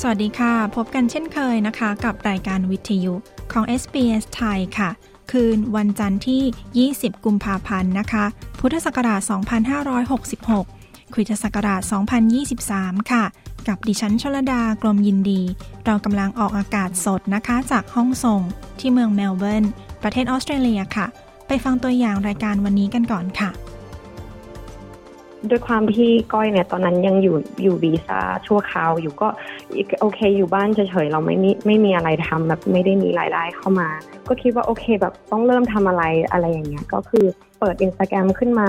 สวัสดีค่ะ พบกันเช่นเคยนะคะ กับรายการวิทยุของ SBS ไทยค่ะ คืนวันจันทร์ที่ 20 กุมภาพันธ์นะคะ พุทธศักราช 2566 คริสตศักราช 2023 ค่ะ กับดิฉันชลดากรมยินดี เรากำลังออกอากาศสดนะคะ จากห้องส่งที่เมืองเมลเบิร์น ประเทศออสเตรเลียค่ะ ไปฟังตัวอย่างรายการวันนี้กันก่อนค่ะ ด้วยความที่ก้อยเนี่ยตอนนั้นยังอยู่อยู่วีซ่าชั่วคราวอยู่ก็โอเค อยู่บ้านเฉยๆเราไม่มีไม่มีอะไรทำแบบไม่ได้มีรายได้เข้ามา ก็คิดว่าโอเคแบบต้องเริ่มทำอะไรอะไรอย่างเงี้ยก็คือเปิดอินสตาแกรมขึ้นมา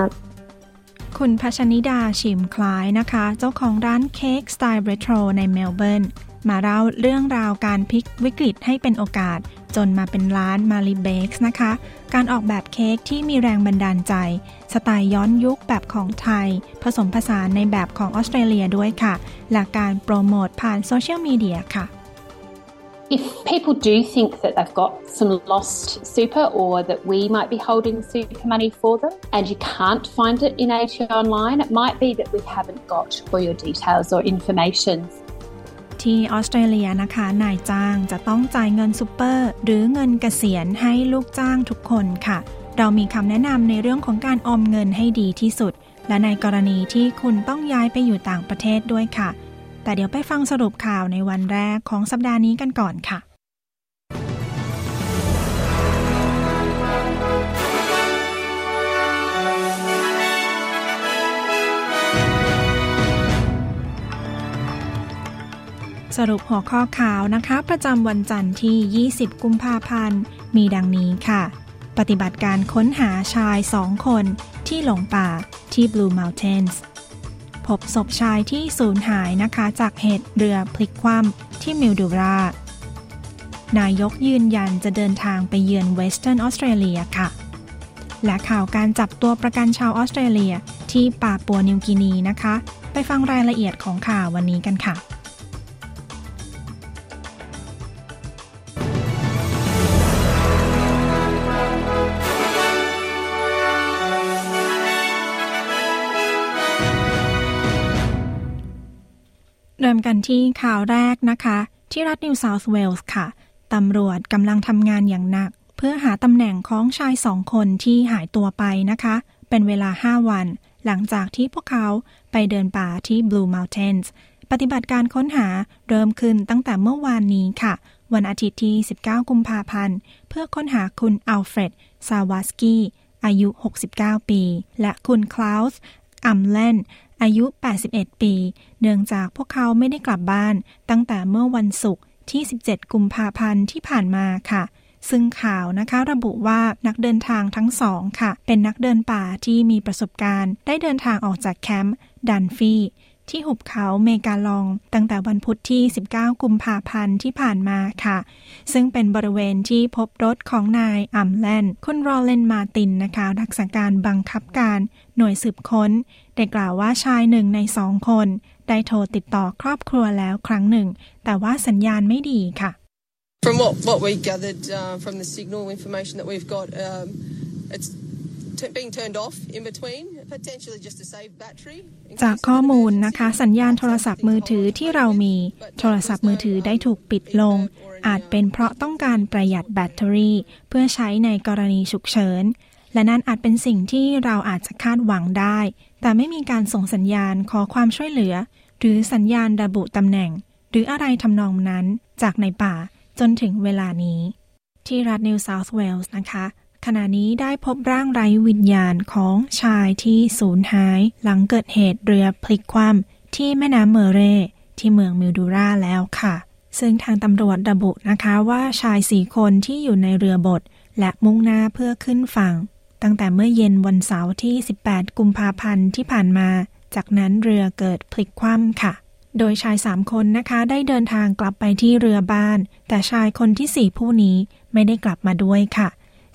คุณพัชนิดาชิมคล้ายนะคะ เจ้าของร้านเค้กสไตล์เรโทรในเมลเบิร์น มาเล่าเรื่องราวการพลิกวิกฤตให้เป็นโอกาส จนมาเป็นร้านมารีเบคส์นะคะ การออกแบบเค้กที่มีแรงบันดาลใจ สไตล์ย้อนยุคแบบของไทย ผสมผสานในแบบของออสเตรเลียด้วยค่ะ และการโปรโมทผ่านโซเชียลมีเดียค่ะ If people do think that they've got some lost super or that we might be holding super money for them and you can't find it in ATO online, it might be that we haven't got all your details or information. ที่ออสเตรเลียนะคะ นายจ้างจะต้องจ่ายเงินซูเปอร์ หรือเงินเกษียณให้ลูกจ้างทุกคนค่ะ เรามีคำแนะนำในเรื่องของการออมเงินให้ดีที่สุด และในกรณีที่คุณต้องย้ายไปอยู่ต่างประเทศด้วยค่ะ แต่เดี๋ยวไปฟังสรุปข่าวในวันแรกของสัปดาห์นี้กันก่อนค่ะ สรุปหัวข้อข่าวนะคะ ประจำวันจันทร์ที่ 20 กุมภาพันธ์ มีดังนี้ค่ะ ปฏิบัติการค้นหาชายสองคนที่หลงป่าที่ Blue Mountains พบศพชายที่สูญหายนะคะจากเหตุเรือพลิกคว่ำที่มิลดูรานายกยืนยันจะเดินทางไปเยือนเวสเทิร์นออสเตรเลียค่ะ และข่าวการจับตัวประกันชาวออสเตรเลียที่ปาปัวนิวกินีนะคะ ไปฟังรายละเอียดของข่าววันนี้กันค่ะ เริ่มกันที่ข่าวแรกนะคะ ที่รัฐนิวเซาท์เวลส์ค่ะ ตำรวจกำลังทำงานอย่างหนัก เพื่อหาตำแหน่งของชายสองคนที่หายตัวไปนะคะ เป็นเวลา 5 วัน หลังจากที่พวกเขาไปเดินป่าที่ Blue Mountains ปฏิบัติการค้นหาเริ่มขึ้นตั้งแต่เมื่อวานนี้ค่ะ วันอาทิตย์ที่ 19 กุมภาพันธ์ เพื่อค้นหาคุณอัลเฟรด ซาวาสกี้อายุ 69 ปี และคุณคลาวส์อัมเลน อายุ 81 ปี เนื่องจากพวกเขาไม่ได้กลับบ้านตั้งแต่เมื่อวันศุกร์ที่ 17 กุมภาพันธ์ที่ผ่านมาค่ะ ซึ่งข่าวนะคะระบุว่านักเดินทางทั้งสองค่ะ เป็นนักเดินป่าที่มีประสบการณ์ ได้เดินทางออกจากแคมป์ดันฟีที่หุบเขาเมกาลอง ตั้งแต่วันพุธที่ 19 กุมภาพันธ์ที่ผ่านมาค่ะ ซึ่งเป็นบริเวณที่พบรถของนายอัมแลนคุณรอเลนมาตินนะคะ รักษาการบังคับการหน่วยสืบค้น ได้กล่าวว่าชายหนึ่งในสองคน ได้โทรติดต่อครอบครัวแล้วครั้งหนึ่ง แต่ว่าสัญญาณไม่ดีค่ะ From what what we gathered uh, from the signal information that we've got, um, it's being turned off in between, potentially just to save battery. จากข้อมูลนะคะ สัญญาณโทรศัพท์มือถือที่เรามีโทรศัพท์มือถือได้ถูกปิดลง อาจเป็นเพราะต้องการประหยัดแบตเตอรี่ เพื่อใช้ในกรณีฉุกเฉิน และนั่นอาจเป็นสิ่งที่เราอาจจะคาดหวังได้ แต่ไม่มีการส่งสัญญาณขอความช่วยเหลือ หรือสัญญาณระบุตำแหน่ง หรืออะไรทำนองนั้นจากในป่าจนถึงเวลานี้ ที่รัฐนิวเซาท์เวลส์นะคะ ขณะนี้ได้พบร่างไร้วิญญาณของชายที่สูญหาย หลังเกิดเหตุเรือพลิกคว่ำที่แม่น้ำเมเรที่เมืองมิลดูราแล้วค่ะ ซึ่งทางตำรวจระบุนะคะว่าชายสี่คนที่อยู่ในเรือบดและมุ่งหน้าเพื่อขึ้นฝั่ง ตั้งแต่เมื่อเย็นวันเสาร์ที่ 18 กุมภาพันธ์ที่ผ่านมา จากนั้นเรือเกิดพลิกคว่ำค่ะ โดยชายสามคนนะคะได้เดินทางกลับไปที่เรือบ้าน แต่ชายคนที่สี่ผู้นี้ไม่ได้กลับมาด้วยค่ะ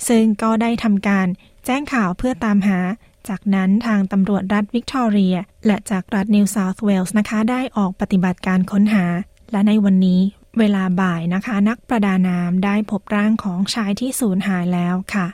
ซึ่งก็ได้ทำการแจ้งข่าวเพื่อตามหา จากนั้นทางตำรวจรัฐวิกตอเรีย และจากรัฐนิวเซาท์เวลส์นะคะ ได้ออกปฏิบัติการค้นหา และในวันนี้เวลาบ่ายนะคะ นักประดาน้ำได้พบร่างของชายที่สูญหายแล้วค่ะ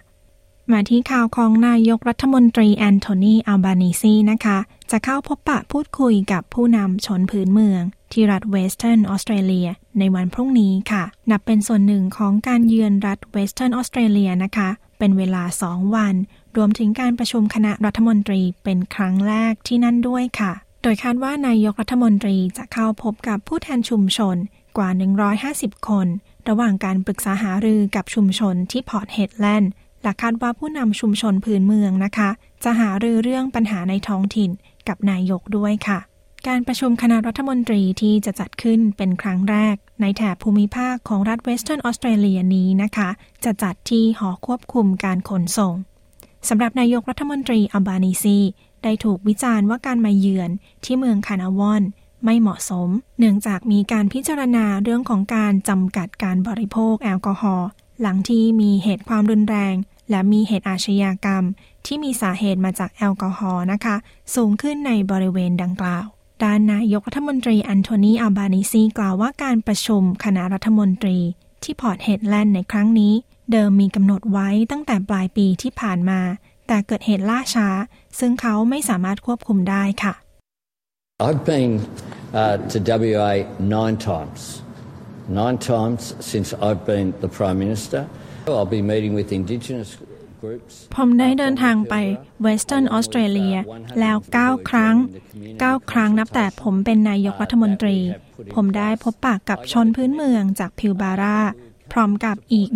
มาที่ข่าวของนายกรัฐมนตรีแอนโทนีอัลบานิซีนะคะ จะเข้าพบปะพูดคุยกับผู้นำชนพื้นเมือง ที่รัฐเวสเทิร์นออสเตรเลีย ในวันพรุ่งนี้ค่ะ นับเป็นส่วนหนึ่งของการเยือนรัฐเวสเทิร์นออสเตรเลียนะคะ เป็นเวลา 2 วัน รวมถึงการประชุมคณะรัฐมนตรีเป็นครั้งแรกที่นั่นด้วยค่ะ โดยคาดว่านายกรัฐมนตรีจะเข้าพบกับผู้แทนชุมชนกว่า 150 คน ระหว่างการปรึกษาหารือกับชุมชนที่พอร์ตเฮดแลนด์ และคาดว่าผู้นำชุมชนพื้นเมืองนะคะ จะหารือเรื่องปัญหาในท้องถิ่นกับนายกด้วยค่ะ การประชุมคณะรัฐมนตรีที่จะจัดขึ้นเป็นครั้งแรก ในแถบภูมิภาคของรัฐเวสเทิร์นออสเตรเลียนี้นะคะ จะจัดที่หอควบคุมการขนส่งสำหรับนายกรัฐมนตรีอัลบานีซีได้ถูกวิจารณ์ว่าการมาเยือนที่เมืองคานาวอนไม่เหมาะสม เนื่องจากมีการพิจารณาเรื่องของการจำกัดการบริโภคแอลกอฮอล์หลังที่มีเหตุความรุนแรง และมีเหตุอาชญากรรม ที่มีสาเหตุมาจากแอลกอฮอล์นะคะ สูงขึ้นในบริเวณดังกล่าวด้านนายกรัฐมนตรีแอนโทนีอัลบานิซีกล่าวว่าการประชุมคณะรัฐมนตรีที่พอร์ตเฮดแลนด์ในครั้งนี้ เดิมมีกำหนดไว้ตั้งแต่ปลายปีที่ผ่านมา แต่เกิดเหตุล่าช้า ซึ่งเขาไม่สามารถควบคุมได้ค่ะ I've been uh, to WA nine times. Nine times since I've been the Prime Minister. ผมได้เดินทางไปเวสเทิร์นออสเตรเลียแล้ว 9 ครั้ง 9 ครั้งนับแต่ผมเป็นนายกรัฐมนตรี ผมได้พบปะกับชนพื้นเมืองจากพิลบาราพร้อมกับอีก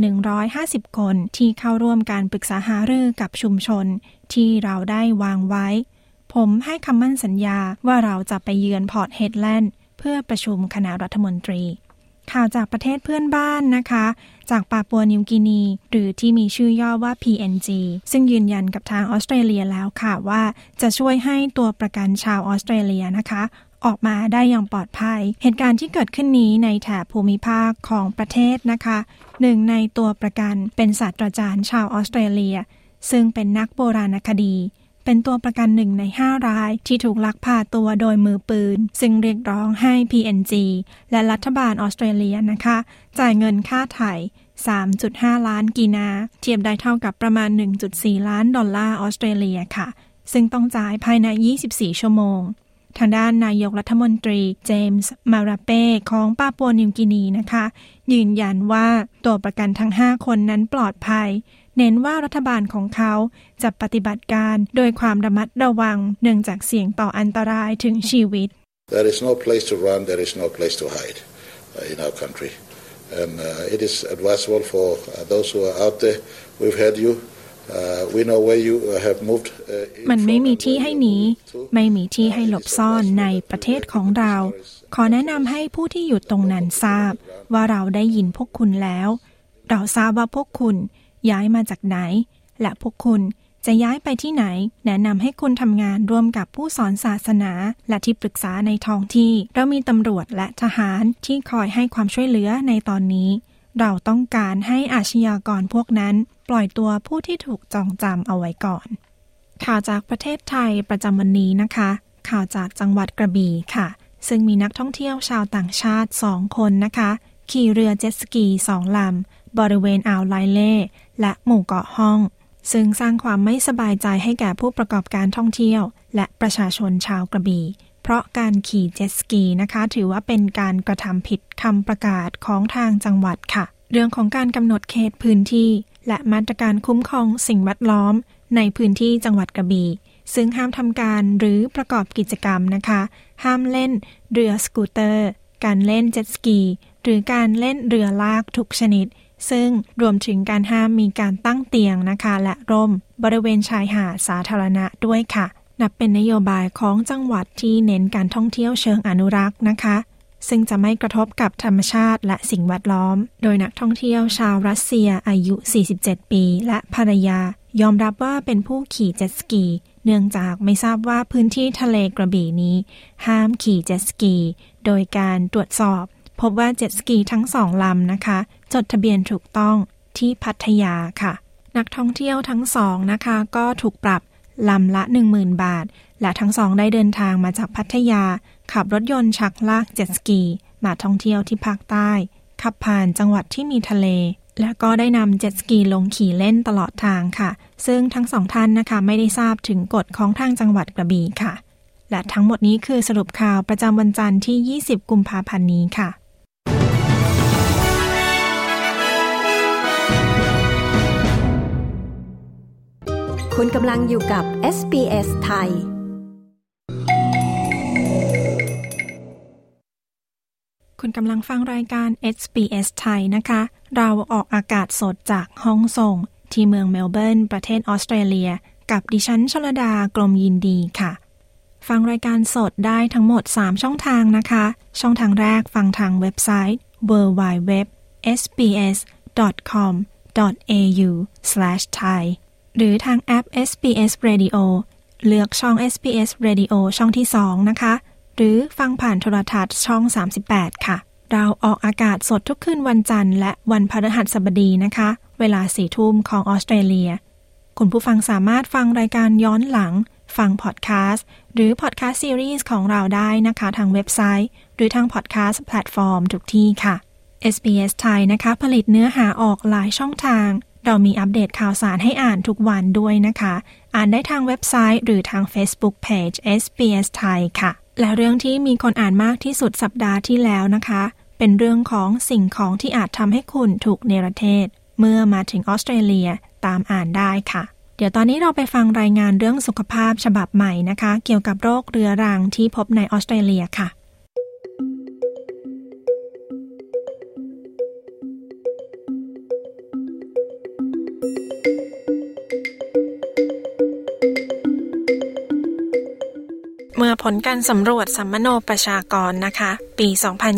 150 คนที่เข้าร่วมการปรึกษาหารือกับชุมชน ที่เราได้วางไว้ ผมให้คำมั่นสัญญาว่าเราจะไปเยือนพอร์ตเฮดแลนด์เพื่อประชุมคณะรัฐมนตรี ข่าวจากประเทศเพื่อนบ้านนะคะ จากปาปัวนิวกินี หรือที่มีชื่อย่อว่า PNG ซึ่งยืนยันกับทางออสเตรเลียแล้วค่ะว่าจะช่วยให้ตัวประกันชาวออสเตรเลียนะคะออกมาได้อย่างปลอดภัย เหตุการณ์ที่เกิดขึ้นนี้ในแถบภูมิภาคของประเทศนะคะ หนึ่งในตัวประกันเป็นศาสตราจารย์ชาวออสเตรเลีย ซึ่งเป็นนักโบราณคดี เป็นตัวประกันหนึ่งใน 5 รายที่ถูกลักพาตัวโดยมือปืน ซึ่งเรียกร้องให้ PNG และรัฐบาลออสเตรเลียนะคะ จ่ายเงินค่าไถ่3.5 ล้านกีนา เทียบได้เท่ากับประมาณ 1.4 ล้านดอลลาร์ออสเตรเลียค่ะ ซึ่งต้องจ่ายภายใน 24 ชั่วโมง ทางด้านนายกรัฐมนตรีเจมส์มาราเป้ของปาปัวนิวกินีนะคะ ยืนยันว่าตัวประกันทั้ง 5 คนนั้นปลอดภัย เน้นว่ารัฐบาลของเขาจะปฏิบัติการโดยความระมัดระวังเนื่องจากเสี่ยงต่ออันตรายถึงชีวิต There is no place to run, there is no place to hide uh, in our country. And uh, it is advisable for uh, those who are out there. We've had you. Uh, we know where you uh, have moved. Uh, มันไม่ from มี and ที่ where ให้ you หนี moved to. ไม่มีที่ให้หลบ Uh, it is ซ่อน advisable ใน that ประเทศ the ของเรา authorities ขอแนะนำให้ผู้ที่อยู่ตรงนั้นทราบ ว่าเราได้ยินพวกคุณแล้ว เราทราบว่าพวกคุณ ย้ายมาจากไหน และพวกคุณจะย้ายไปที่ไหน แนะนำให้คุณทำงานร่วมกับผู้สอนศาสนา และที่ปรึกษาในท้องที่ เรามีตำรวจและทหารที่คอยให้ความช่วยเหลือในตอนนี้ เราต้องการให้อาชญากรพวกนั้น ปล่อยตัวผู้ที่ถูกจองจำเอาไว้ก่อน ข่าวจากประเทศไทยประจำวันนี้นะคะ ข่าวจากจังหวัดกระบี่ค่ะ ซึ่งมีนักท่องเที่ยวชาวต่างชาติ2คนนะคะ ขี่เรือเจ็ตสกีสองลำบริเวณอ่าวไลเล่ และหมู่เกาะห้อง ซึ่งสร้างความไม่สบายใจให้แก่ผู้ประกอบการท่องเที่ยว และประชาชนชาวกระบี่ เพราะการขี่เจ็ตสกีนะคะ ถือว่าเป็นการกระทำผิดคำประกาศของทางจังหวัดค่ะ เรื่องของการกำหนดเขตพื้นที่ และมาตรการคุ้มครองสิ่งแวดล้อม ในพื้นที่จังหวัดกระบี่ซึ่งห้ามทำการหรือประกอบกิจกรรมนะคะ ห้ามเล่นเรือสกูตเตอร์ การเล่นเจ็ตสกี หรือการเล่นเรือลากทุกชนิด ซึ่งรวมถึงการห้ามมีการตั้งเตียงนะคะ และร่มบริเวณชายหาดสาธารณะด้วยค่ะ นับเป็นนโยบายของจังหวัดที่เน้นการท่องเที่ยวเชิงอนุรักษ์นะคะ ซึ่งจะไม่กระทบกับธรรมชาติและสิ่งแวดล้อม โดยนักท่องเที่ยวชาวรัสเซียอายุ 47 ปี และภรรยา ยอมรับว่าเป็นผู้ขี่เจ็ตสกีเนื่องจากไม่ทราบว่าพื้นที่ทะเลกระบี่นี้ ห้ามขี่เจ็ตสกี โดยการตรวจสอบ พบว่าเจ็ตสกีทั้งสองลำนะคะ จดทะเบียนถูกต้องที่พัทยาค่ะ นักท่องเที่ยวทั้งสองนะคะ ก็ถูกปรับลำละ 10,000 บาท และทั้งสองได้เดินทางมาจากพัทยา ขับรถยนต์ชักลากเจ็ตสกี มาท่องเที่ยวที่ภาคใต้ ขับผ่านจังหวัดที่มีทะเล และก็ได้นำเจ็ตสกีลงขี่เล่นตลอดทางค่ะ ซึ่งทั้งสองท่านนะคะ ไม่ได้ทราบถึงกฎของทางจังหวัดกระบี่ค่ะ และทั้งหมดนี้คือสรุปข่าวประจำวันจันทร์ที่ 20 กุมภาพันธ์นี้ค่ะ คุณกำลังอยู่กับ SBS ไทย คุณกำลังฟังรายการ SBS ไทยนะคะ เราออกอากาศสดจากห้องส่ง ที่เมืองเมลเบิร์น ประเทศออสเตรเลีย กับดิฉันชลดากรมยินดีค่ะ ฟังรายการสดได้ทั้งหมด 3 ช่องทางนะคะ ช่องทางแรกฟังทางเว็บไซต์ www.sbs.com.au/thai หรือทางแอป SBS Radio เลือกช่อง SBS Radio ช่องที่ 2 นะคะ หรือฟังผ่านโทรทัศน์ช่อง 38 ค่ะ เราออกอากาศสดทุกคืนวันจันทร์และวันพฤหัสบดีนะคะ เวลาสี่ทุ่มของออสเตรเลีย คุณผู้ฟังสามารถฟังรายการย้อนหลัง ฟังพอดแคสต์หรือพอดแคสต์ซีรีส์ของเราได้นะคะ ทางเว็บไซต์ หรือทางพอดแคสต์แพลตฟอร์มทุกที่ค่ะ SBS ไทยนะคะ ผลิตเนื้อหาออกหลายช่องทาง เรามีอัปเดตข่าวสารให้อ่านทุกวันด้วยนะคะ อ่านได้ทางเว็บไซต์หรือทาง Facebook Page SBS ไทยค่ะ และเรื่องที่มีคนอ่านมากที่สุดสัปดาห์ที่แล้วนะคะ เป็นเรื่องของสิ่งของที่อาจทำให้คุณถูกเนรเทศ เมื่อมาถึงออสเตรเลียตามอ่านได้ค่ะ เดี๋ยวตอนนี้เราไปฟังรายงานเรื่องสุขภาพฉบับใหม่นะคะ เกี่ยวกับโรคเรื้อรังที่พบในออสเตรเลียค่ะ มื่อผลการสำรวจสัมมโนประชากรนะคะ ปี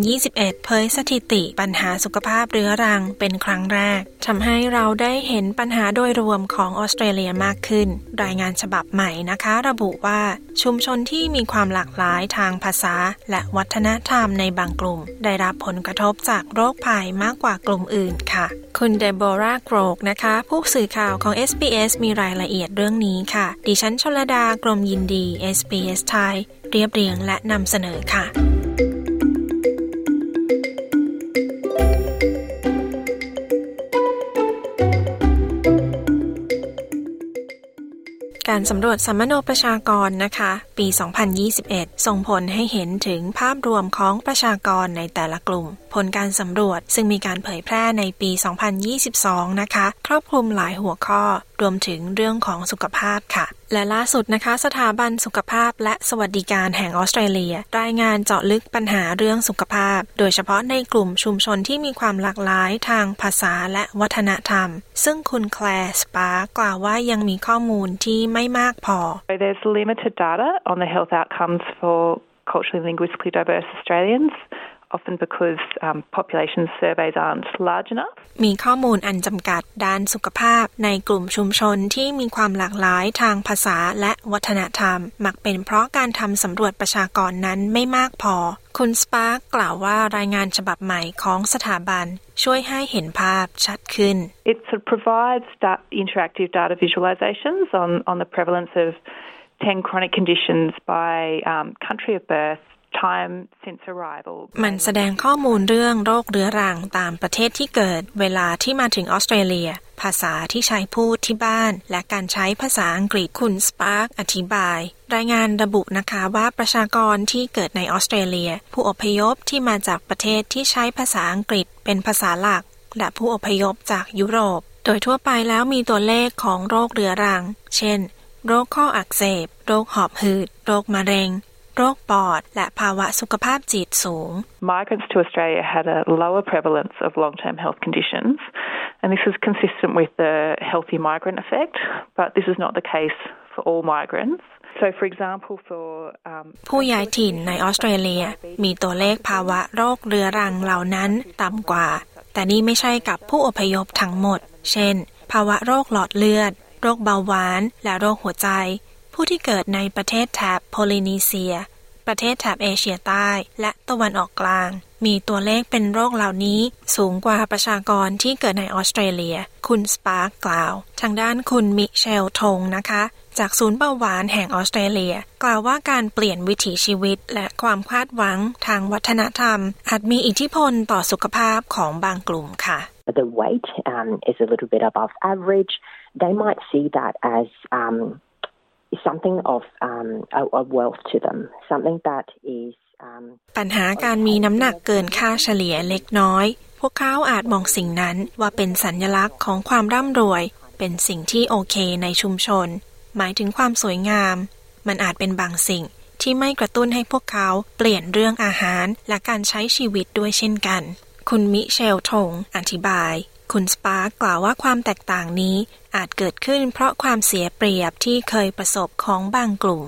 2021 เผยสถิติปัญหาสุขภาพเรื้อรังเป็นครั้งแรกทำให้เราได้เห็นปัญหาโดยรวมของออสเตรเลียมากขึ้น รายงานฉบับใหม่นะคะ ระบุว่าชุมชนที่มีความหลากหลายทางภาษา และวัฒนธรรมในบางกลุ่ม ได้รับผลกระทบจากโรคภัยมากกว่ากลุ่มอื่นค่ะ คุณเดโบราโกรกนะคะ ผู้สื่อข่าวของ SBS มีรายละเอียดเรื่องนี้ค่ะ ดิฉันชลดากรมยินดี SBS ไทย เรียบเรียงและนำเสนอค่ะ การสำรวจสัมมโนประชากรนะคะ ปี 2021 ส่งผลให้เห็นถึงภาพรวมของประชากรในแต่ละกลุ่ม ผลการสำรวจซึ่งมีการเผยแพร่ในปี 2022 นะคะ ครอบคลุมหลายหัวข้อ รวมถึงเรื่องของสุขภาพค่ะ และล่าสุดนะคะ สถาบันสุขภาพและสวัสดิการแห่งออสเตรเลีย รายงานเจาะลึกปัญหาเรื่องสุขภาพ โดยเฉพาะในกลุ่มชุมชนที่มีความหลากหลายทางภาษาและวัฒนธรรม ซึ่งคุณแคลร์สปากล่าวว่ายังมีข้อมูลที่ไม่มากพอ there's limited data on the health outcomes for culturally linguistically diverse Australians, often because um, population surveys aren't large enough. มีข้อมูลอันจำกัดด้านสุขภาพในกลุ่มชุมชนที่มีความหลากหลายทางภาษาและวัฒนธรรม มักเป็นเพราะการทำสำรวจประชากรนั้นไม่มากพอ คุณสปาร์กกล่าวว่ารายงานฉบับใหม่ของสถาบัน ช่วยให้เห็นภาพชัดขึ้น It sort of provides da- interactive data visualizations on, on the prevalence of 10 chronic conditions by um, country of birth, time since arrival. มันแสดงข้อมูลเรื่องโรคเรื้อรังตามประเทศที่เกิดเวลาที่มาถึงออสเตรเลีย ภาษาที่ใช้พูดที่บ้าน และการใช้ภาษาอังกฤษคุณสปาร์กอธิบาย รายงานระบุนะคะว่าประชากรที่เกิดในออสเตรเลีย ผู้อพยพที่มาจากประเทศที่ใช้ภาษาอังกฤษเป็นภาษาหลัก และผู้อพยพจากยุโรป โดยทั่วไปแล้วมีตัวเลขของโรคเรื้อรัง เช่น โรคข้ออักเสบ โรคหอบหืด โรคมะเร็ง โรคปอด และภาวะสุขภาพจิตสูง Migrants to Australia had a lower prevalence of long term health conditions And this is consistent with the healthy migrant effect, but this is not the case for all migrants. So, for example, for um, ผู้ย้ายถิ่นในออสเตรเลีย มีตัวเลขภาวะโรคเรื้อรังเหล่านั้นต่ำกว่า แต่นี่ไม่ใช่กับผู้อพยพทั้งหมด เช่น ภาวะโรคหลอดเลือด โรคเบาหวาน และโรคหัวใจ ผู้ที่เกิดในประเทศแถบโพลินีเซีย ประเทศแถบเอเชียใต้ และตะวันออกกลาง มีตัวเลขเป็นโรคเหล่านี้สูงกว่าประชากรที่เกิดในออสเตรเลีย คุณสปาร์กกล่าว ทางด้านคุณมิเชลทงนะคะ จากศูนย์เบาหวานแห่งออสเตรเลีย กล่าวว่าการเปลี่ยนวิถีชีวิต และความคาดหวังทางวัฒนธรรม อาจมีอิทธิพลต่อสุขภาพของบางกลุ่มค่ะ the weight um, is a little bit above average, they might see that as um, something of um, a, a wealth to them, something that is ปัญหาการมีน้ำหนักเกินค่าเฉลี่ยเล็กน้อย พวกเขาอาจมองสิ่งนั้นว่าเป็นสัญญลักษณ์ของความร่ำรวย เป็นสิ่งที่โอเคในชุมชน หมายถึงความสวยงาม มันอาจเป็นบางสิ่งที่ไม่กระตุ้นให้พวกเขาเปลี่ยนเรื่องอาหารและการใช้ชีวิตด้วยเช่นกัน คุณมิเชลทงอธิบาย คุณสปาร์กกล่าวว่าความแตกต่างนี้อาจเกิดขึ้นเพราะความเสียเปรียบที่เคยประสบของบางกลุ่ม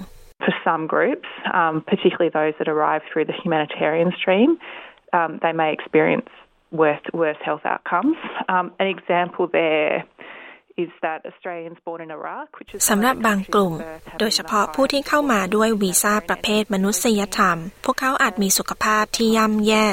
For some groups, um, particularly those that arrive through the humanitarian stream, um, they may experience worse, worse health outcomes. Um, an example there is that Australians born in Iraq, which is สำหรับบางกลุ่ม โดยเฉพาะผู้ที่เข้ามาด้วยวีซ่าประเภทมนุษยธรรม พวกเขาอาจมีสุขภาพที่ย่ำแย่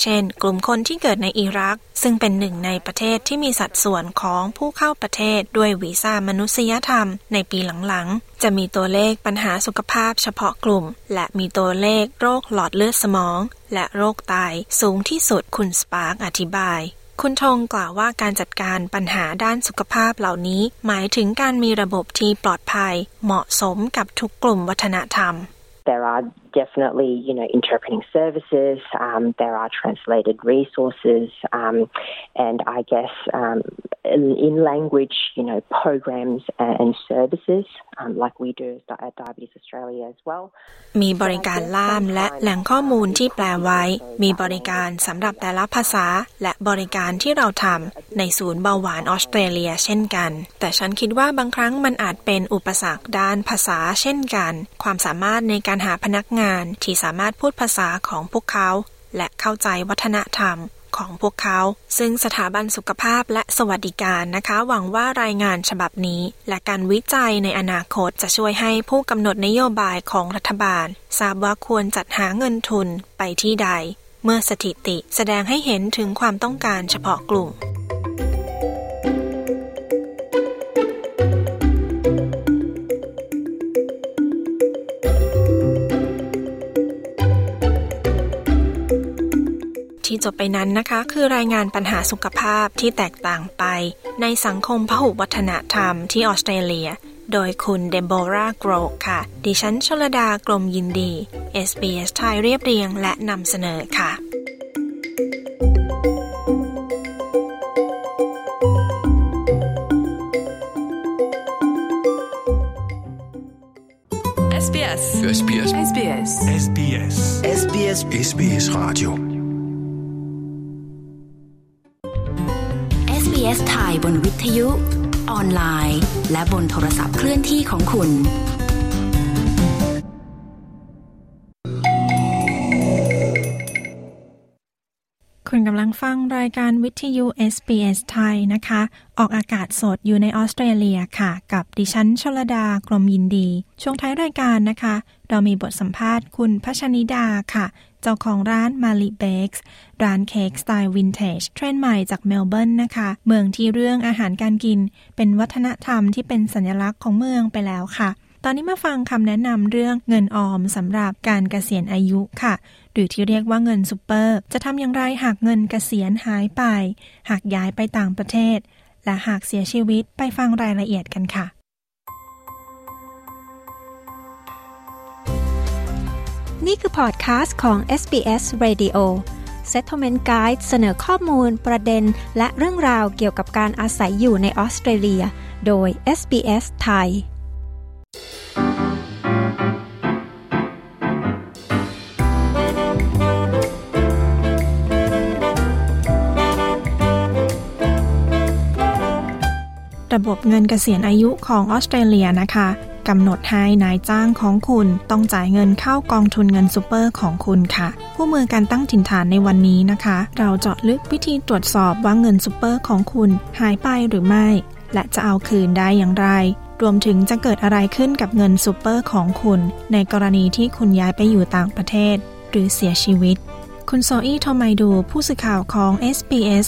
เช่น กลุ่มคนที่เกิดในอิรัก ซึ่งเป็นหนึ่งในประเทศที่มีสัดส่วนของผู้เข้าประเทศด้วยวีซ่ามนุษยธรรมในปีหลังๆ จะมีตัวเลขปัญหาสุขภาพเฉพาะกลุ่ม และมีตัวเลขโรคหลอดเลือดสมอง และโรคไตสูงที่สุดคุณสปาร์กอธิบายคุณทงกล่าวว่าการจัดการปัญหาด้านสุขภาพเหล่านี้ หมายถึงการมีระบบที่ปลอดภัย เหมาะสมกับทุกกลุ่มวัฒนธรรม There are definitely, you know, interpreting services. Um, there are translated resources, um, and I guess um, in, in, language, you know, programs and services um, like we do at Diabetes Australia as well. มีบริการล่ามและแหล่งข้อมูลที่แปลไว้ มีบริการสำหรับแต่ละภาษา และบริการที่เราทำในศูนย์เบาหวานออสเตรเลียเช่นกัน แต่ฉันคิดว่าบางครั้งมันอาจเป็นอุปสรรคด้านภาษาเช่นกัน ความสามารถในการหาพนักงานที่สามารถพูดภาษาของพวกเขา และเข้าใจวัฒนธรรมของพวกเขา ซึ่งสถาบันสุขภาพและสวัสดิการนะคะ หวังว่ารายงานฉบับนี้ และการวิจัยในอนาคตจะช่วยให้ผู้กำหนดนโยบายของรัฐบาล ทราบว่าควรจัดหาเงินทุนไปที่ใด เมื่อสถิติแสดงให้เห็นถึงความต้องการเฉพาะกลุ่ม ที่จบไปนั้นนะคะ คือรายงานปัญหาสุขภาพที่แตกต่างไป ในสังคมพหุวัฒนธรรมที่ออสเตรเลีย โดยคุณเดโบราโกรกค่ะ ดิฉันชลดากรมยินดี SBS ไทยเรียบเรียงและนำเสนอค่ะ SBS SBS SBS SBS SBS SBS Radio SBS ไทยบนวิทยุ ออนไลน์ และบนโทรศัพท์เคลื่อนที่ของคุณ คุณกำลังฟังรายการวิทยุ SBS ไทยนะคะ ออกอากาศสดอยู่ในออสเตรเลียค่ะ กับดิฉันชลดากรมยินดี ช่วงท้ายรายการนะคะ เรามีบทสัมภาษณ์คุณพัชนิดาค่ะ เจ้าของร้าน Mali Bakes ร้านเค้กสไตล์วินเทจเทรนด์ใหม่จากเมลเบิร์นนะคะ เมืองที่เรื่องอาหารการกิน เป็นวัฒนธรรมที่เป็นสัญลักษณ์ของเมืองไปแล้วค่ะ ตอนนี้มาฟังคำแนะนำเรื่องเงินออมสำหรับการเกษียณอายุค่ะ หรือที่เรียกว่าเงินซูเปอร์ จะทำอย่างไรหากเงินเกษียณหายไป หากย้ายไปต่างประเทศ และหากเสียชีวิตไปฟังรายละเอียดกันค่ะนี่คือพอดคาสต์ของ SBS Radio Settlement Guide เสนอข้อมูลประเด็น และเรื่องราวเกี่ยวกับการอาศัยอยู่ในออสเตรเลีย โดย SBS ไทย ระบบเงินเกษียณอายุของออสเตรเลียนะคะกำหนดให้นายจ้างของคุณต้องจ่ายเงินเข้ากองทุนเงินซูเปอร์ของคุณค่ะ คู่มือการตั้งถิ่นฐานในวันนี้นะคะ เราเจาะลึกวิธีตรวจสอบว่าเงินซูเปอร์ของคุณหายไปหรือไม่ และจะเอาคืนได้อย่างไร รวมถึงจะเกิดอะไรขึ้นกับเงินซูเปอร์ของคุณ ในกรณีที่คุณย้ายไปอยู่ต่างประเทศ หรือเสียชีวิต คุณโซอี้ทอมไมดูผู้สื่อข่าวของ SBS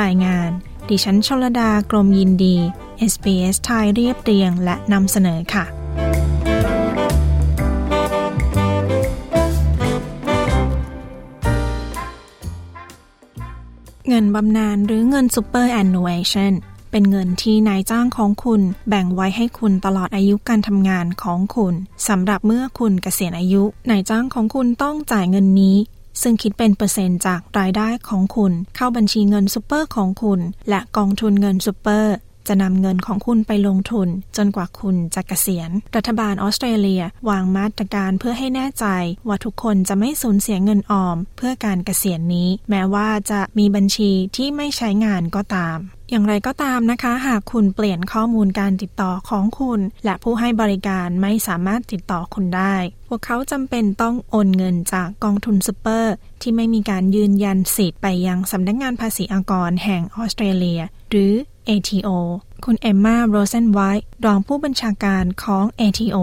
รายงาน ดิฉันชลดากรมยินดี SBS ไทยเรียบเรียงและนำเสนอค่ะเงินบำนาญหรือเงิน superannuation เป็นเงินที่นายจ้างของคุณแบ่งไว้ให้คุณตลอดอายุการทำงานของคุณสำหรับเมื่อคุณเกษียณอายุนายจ้างของคุณต้องจ่ายเงินนี้ ซึ่งคิดเป็นเปอร์เซ็นต์จากรายได้ของคุณ เข้าบัญชีเงินซูเปอร์ของคุณ และกองทุนเงินซูเปอร์ จะนำเงินของคุณไปลงทุน จนกว่าคุณจะเกษียณ รัฐบาลออสเตรเลียวางมาตรการเพื่อให้แน่ใจ ว่าทุกคนจะไม่สูญเสียเงินออม เพื่อการเกษียณนี้ แม้ว่าจะมีบัญชีที่ไม่ใช้งานก็ตามอย่างไรก็ตามนะคะ หากคุณเปลี่ยนข้อมูลการติดต่อของคุณ และผู้ให้บริการไม่สามารถติดต่อคุณได้ พวกเขาจำเป็นต้องโอนเงินจากกองทุนซูเปอร์ ที่ไม่มีการยืนยันสิทธิ์ไปยังสำนักงานภาษีอากรแห่งออสเตรเลีย หรือ ATO คุณเอมมาโรเซนไวท์รองผู้บัญชาการของ ATO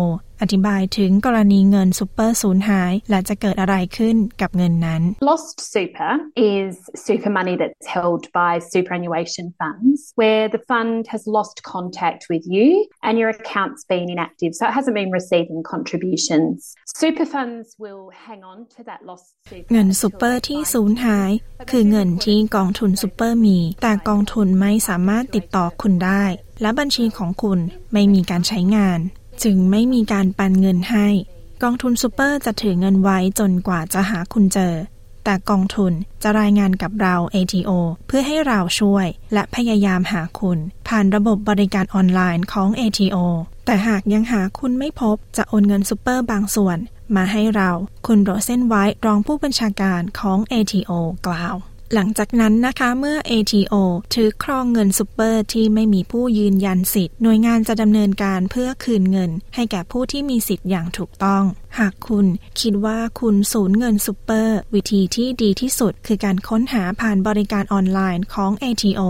อธิบายถึงกรณีเงินซูเปอร์สูญหาย และจะเกิดอะไรขึ้นกับเงินนั้น Lost super is super money that's held by superannuation funds where the fund has lost contact with you and your account's been inactive, so it hasn't been receiving contributions. Super funds will hang on to that lost super. เงินซูเปอร์ที่สูญหาย คือเงินที่กองทุนซูเปอร์มี แต่กองทุนไม่สามารถติดต่อคุณได้ และบัญชีของคุณไม่มีการใช้งาน จึงไม่มีการปันเงินให้ กองทุนซูเปอร์จะถือเงินไว้จนกว่าจะหาคุณเจอ แต่กองทุนจะรายงานกับเรา ATO เพื่อให้เราช่วย และพยายามหาคุณ ผ่านระบบบริการออนไลน์ของ ATO แต่หากยังหาคุณไม่พบจะโอนเงินซูเปอร์บางส่วน มาให้เรา คุณโรเซนไวท์รองผู้บัญชาการของ ATO กล่าว หลังจากนั้นนะคะเมื่อ ATO ถือครองเงินซูเปอร์ที่ไม่มีผู้ยืนยันสิทธิ์หน่วยงานจะดำเนินการเพื่อคืนเงิน ให้แก่ผู้ที่มีสิทธิ์อย่างถูกต้อง หากคุณคิดว่าคุณสูญเงินซูเปอร์วิธีที่ดีที่สุดคือการค้นหาผ่านบริการออนไลน์ของ ATO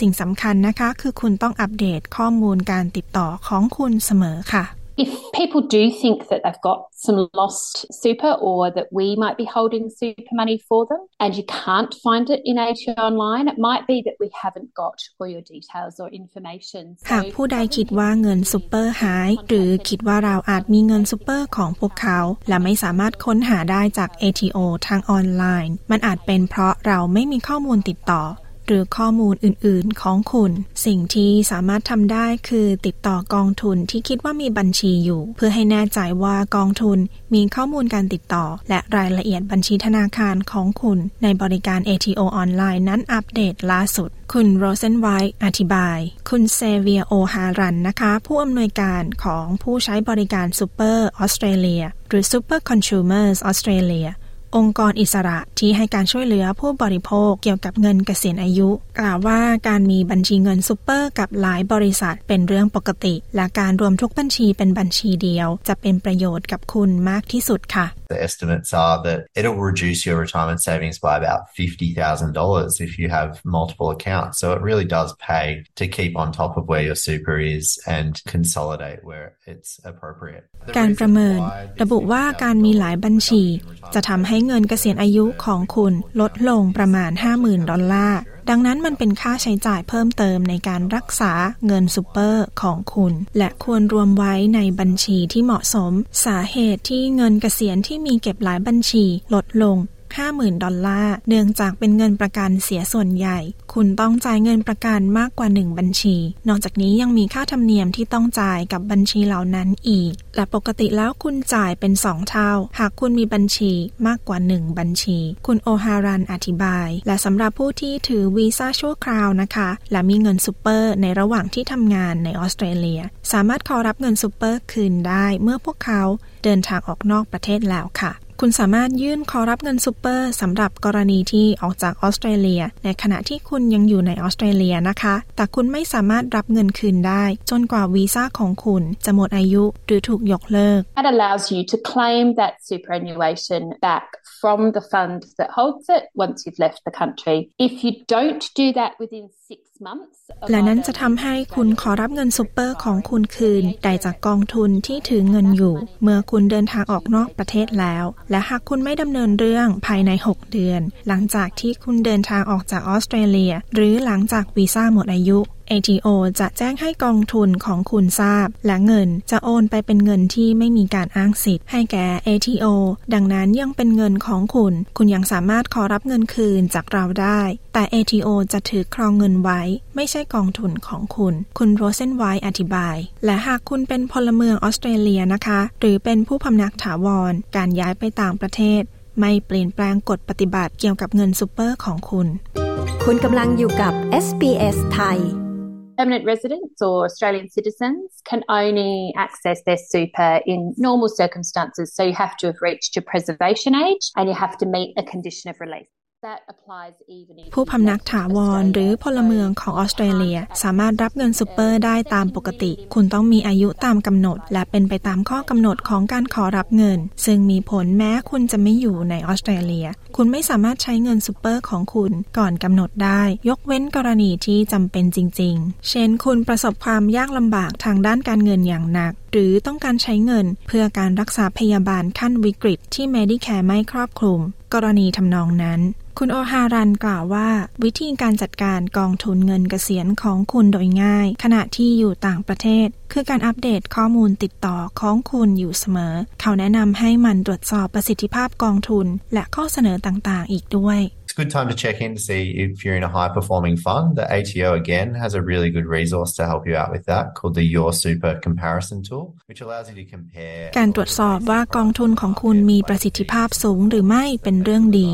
สิ่งสำคัญนะคะคือคุณต้องอัปเดตข้อมูลการติดต่อของคุณเสมอค่ะ If people do think that they've got some lost super or that we might be holding super money for them and you can't find it in ATO online, it might be that we haven't got all your details or information. หากผู้ใดคิดว่าเงินซูเปอร์หาย หรือคิดว่าเราอาจมีเงินซูเปอร์ของพวกเขา และไม่สามารถค้นหาได้จาก ATO ทางออนไลน์ มันอาจเป็นเพราะเราไม่มีข้อมูลติดต่อ หรือข้อมูลอื่นๆของคุณ สิ่งที่สามารถทำได้คือติดต่อกองทุนที่คิดว่ามีบัญชีอยู่ เพื่อให้แน่ใจว่ากองทุนมีข้อมูลการติดต่อ และรายละเอียดบัญชีธนาคารของคุณ ในบริการ ATO ออนไลน์นั้นอัปเดตล่าสุด คุณโรเซนไวท์อธิบาย คุณเซเวียโอฮารันนะคะ ผู้อำนวยการของผู้ใช้บริการซูเปอร์ออสเตรเลียหรือ Super Consumers Australia องค์กรอิสระที่ให้การช่วยเหลือผู้บริโภคเกี่ยวกับเงินเกษียณอายุ กล่าวว่าการมีบัญชีเงินซูเปอร์กับหลายบริษัทเป็นเรื่องปกติ และการรวมทุกบัญชีเป็นบัญชีเดียว จะเป็นประโยชน์กับคุณมากที่สุดค่ะ The estimates are that it'll reduce your retirement savings by about $50,000 if you have multiple accounts. So it really does pay to keep on top of where your super is and consolidate where it's appropriate. การประเมิน ระบุว่าการมีหลายบัญชี จะทำให้เงินเกษียณอายุของคุณลดลงประมาณ 50,000 ดอลลาร์ ดังนั้นมันเป็นค่าใช้จ่ายเพิ่มเติมในการรักษาเงินซูเปอร์ของคุณ และควรรวมไว้ในบัญชีที่เหมาะสม สาเหตุที่เงินเกษียณที่มีเก็บหลายบัญชีลดลง 50,000 ดอลลาร์ เนื่องจากเป็นเงินประกันเสียส่วนใหญ่ คุณต้องจ่ายเงินประกันมากกว่า 1 บัญชี นอกจากนี้ยังมีค่าธรรมเนียมที่ต้องจ่ายกับบัญชีเหล่านั้นอีก และปกติแล้วคุณจ่ายเป็น 2 เท่า หากคุณมีบัญชีมากกว่า 1 บัญชี คุณโอฮารันอธิบาย และสำหรับผู้ที่ถือวีซ่าชั่วคราวนะคะ และมีเงินซูเปอร์ในระหว่างที่ทำงานในออสเตรเลีย สามารถขอรับเงินซูเปอร์คืนได้เมื่อพวกเขาเดินทางออกนอกประเทศแล้วค่ะ คุณสามารถยื่นขอรับเงินซูเปอร์สำหรับกรณีที่ออกจากออสเตรเลีย ในขณะที่คุณยังอยู่ในออสเตรเลียนะคะ แต่คุณไม่สามารถรับเงินคืนได้ จนกว่าวีซ่าของคุณจะหมดอายุหรือถูกยกเลิก That allows you to claim that superannuation back from the fund that holds it once you've left the country. If you don't do that within six months, และนั้นจะทำให้คุณขอรับเงินซูเปอร์ของคุณคืนได้จากกองทุนที่ถือเงินอยู่ เมื่อคุณเดินทางออกนอกประเทศแล้ว และหากคุณไม่ดำเนินเรื่องภายใน 6 เดือน หลังจากที่คุณเดินทางออกจากออสเตรเลีย หรือหลังจากวีซ่าหมดอายุ ATO จะแจ้งให้กองทุนของคุณทราบ และเงินจะโอนไปเป็นเงินที่ไม่มีการอ้างสิทธิ์ให้แก่ ATO ดังนั้นยังเป็นเงินของคุณ คุณยังสามารถขอรับเงินคืนจากเราได้ แต่ ATO จะถือครองเงินไว้ ไม่ใช่กองทุนของคุณ คุณโรเซนไวท์อธิบาย และหากคุณเป็นพลเมืองออสเตรเลียนะคะ หรือเป็นผู้พำนักถาวร การย้ายไปต่างประเทศ ไม่เปลี่ยนแปลงกฎปฏิบัติเกี่ยวกับเงินซูเปอร์ของคุณ คุณกำลังอยู่กับ SBS ไทย Permanent residents or Australian citizens can only access their super in normal circumstances. So you have to have reached your preservation age and you have to meet a condition of release. That applies even if ผู้พำนักถาวรหรือพลเมืองของออสเตรเลีย สามารถรับเงินซูเปอร์ได้ตามปกติ คุณต้องมีอายุตามกำหนด และเป็นไปตามข้อกำหนดของการขอรับเงิน ซึ่งมีผลแม้คุณจะไม่อยู่ในออสเตรเลีย คุณไม่สามารถใช้เงินซูเปอร์ของคุณก่อนกำหนดได้ ยกเว้นกรณีที่จำเป็นจริง ๆ เช่น คุณประสบความยากลำบากทางด้านการเงินอย่างหนักหรือต้องการใช้เงินเพื่อการรักษาพยาบาลขั้นวิกฤตที่ Medicare ไม่ครอบคลุม กรณีทำนองนั้น คุณโอฮารันกล่าวว่า วิธีการจัดการกองทุนเงินเกษียณของคุณโดยง่าย ขณะที่อยู่ต่างประเทศ คือการอัปเดตข้อมูลติดต่อของคุณอยู่เสมอ เขาแนะนำให้มันตรวจสอบประสิทธิภาพกองทุน และข้อเสนอต่างๆ อีกด้วย It's a good time to check in to see if you're in a high performing fund. The ATO again has a really good resource to help you out with that called the Your Super Comparison Tool, which allows you to compare. การตรวจสอบว่ากองทุนของคุณมีประสิทธิภาพสูงหรือไม่เป็นเรื่องดี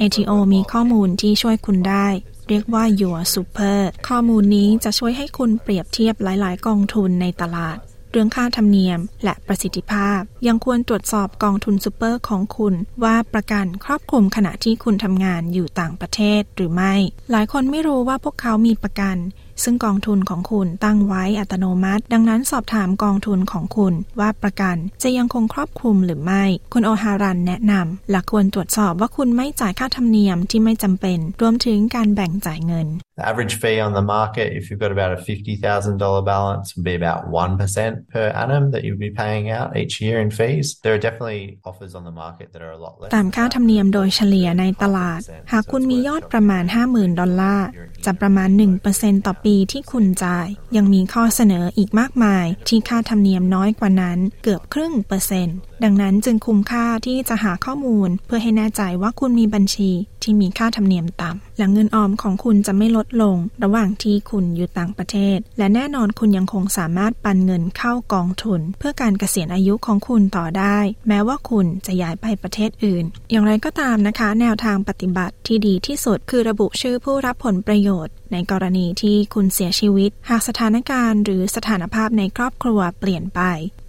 ATO มีข้อมูลที่ช่วยคุณได้ เรียกว่า Your Super ข้อมูลนี้จะช่วยให้คุณเปรียบเทียบหลาย ๆ กองทุนในตลาด เรื่องค่าธรรมเนียม และประสิทธิภาพ ยังควรตรวจสอบกองทุนซูเปอร์ของคุณ ว่าประกันครอบคลุมขณะที่คุณทำงานอยู่ต่างประเทศหรือไม่ หลายคนไม่รู้ว่าพวกเขามีประกัน ซึ่งกองทุนของคุณตั้งไว้อัตโนมัติ ดังนั้นสอบถามกองทุนของคุณว่าประกันจะยังคงครอบคลุมหรือไม่ คุณโอฮารันแนะนำและควรตรวจสอบว่าคุณไม่จ่ายค่าธรรมเนียมที่ไม่จำเป็น รวมถึงการแบ่งจ่ายเงิน The average fee on the market, if you've got about a $50,000 balance, would be about 1% per annum that you'd be paying out each year in fees. There are definitely offers on the market that are a lot less. ตามค่าธรรมเนียมโดยเฉลี่ยในตลาด หากคุณมียอดประมาณ 50,000 ดอลลาร์ จะประมาณ 1%ต่อปีที่คุณจ่าย ยังมีข้อเสนออีกมากมาย ที่ค่าธรรมเนียมน้อยกว่านั้นเกือบครึ่งเปอร์เซ็นต์ ดังนั้นจึงคุ้มค่าที่จะหาข้อมูล เพื่อให้แน่ใจว่าคุณมีบัญชีที่มีค่าธรรมเนียมต่ำและเงินออมของคุณจะไม่ลดลง ระหว่างที่คุณอยู่ต่างประเทศ และแน่นอนคุณยังคงสามารถปันเงินเข้ากองทุน เพื่อการเกษียณอายุของคุณต่อได้ แม้ว่าคุณจะย้ายไปประเทศอื่น อย่างไรก็ตามนะคะ แนวทางปฏิบัติที่ดีที่สุดคือระบุชื่อผู้รับผลประโยชน์ ในกรณีที่คุณเสียชีวิต หากสถานการณ์หรือสถานภาพในครอบครัวเปลี่ยนไป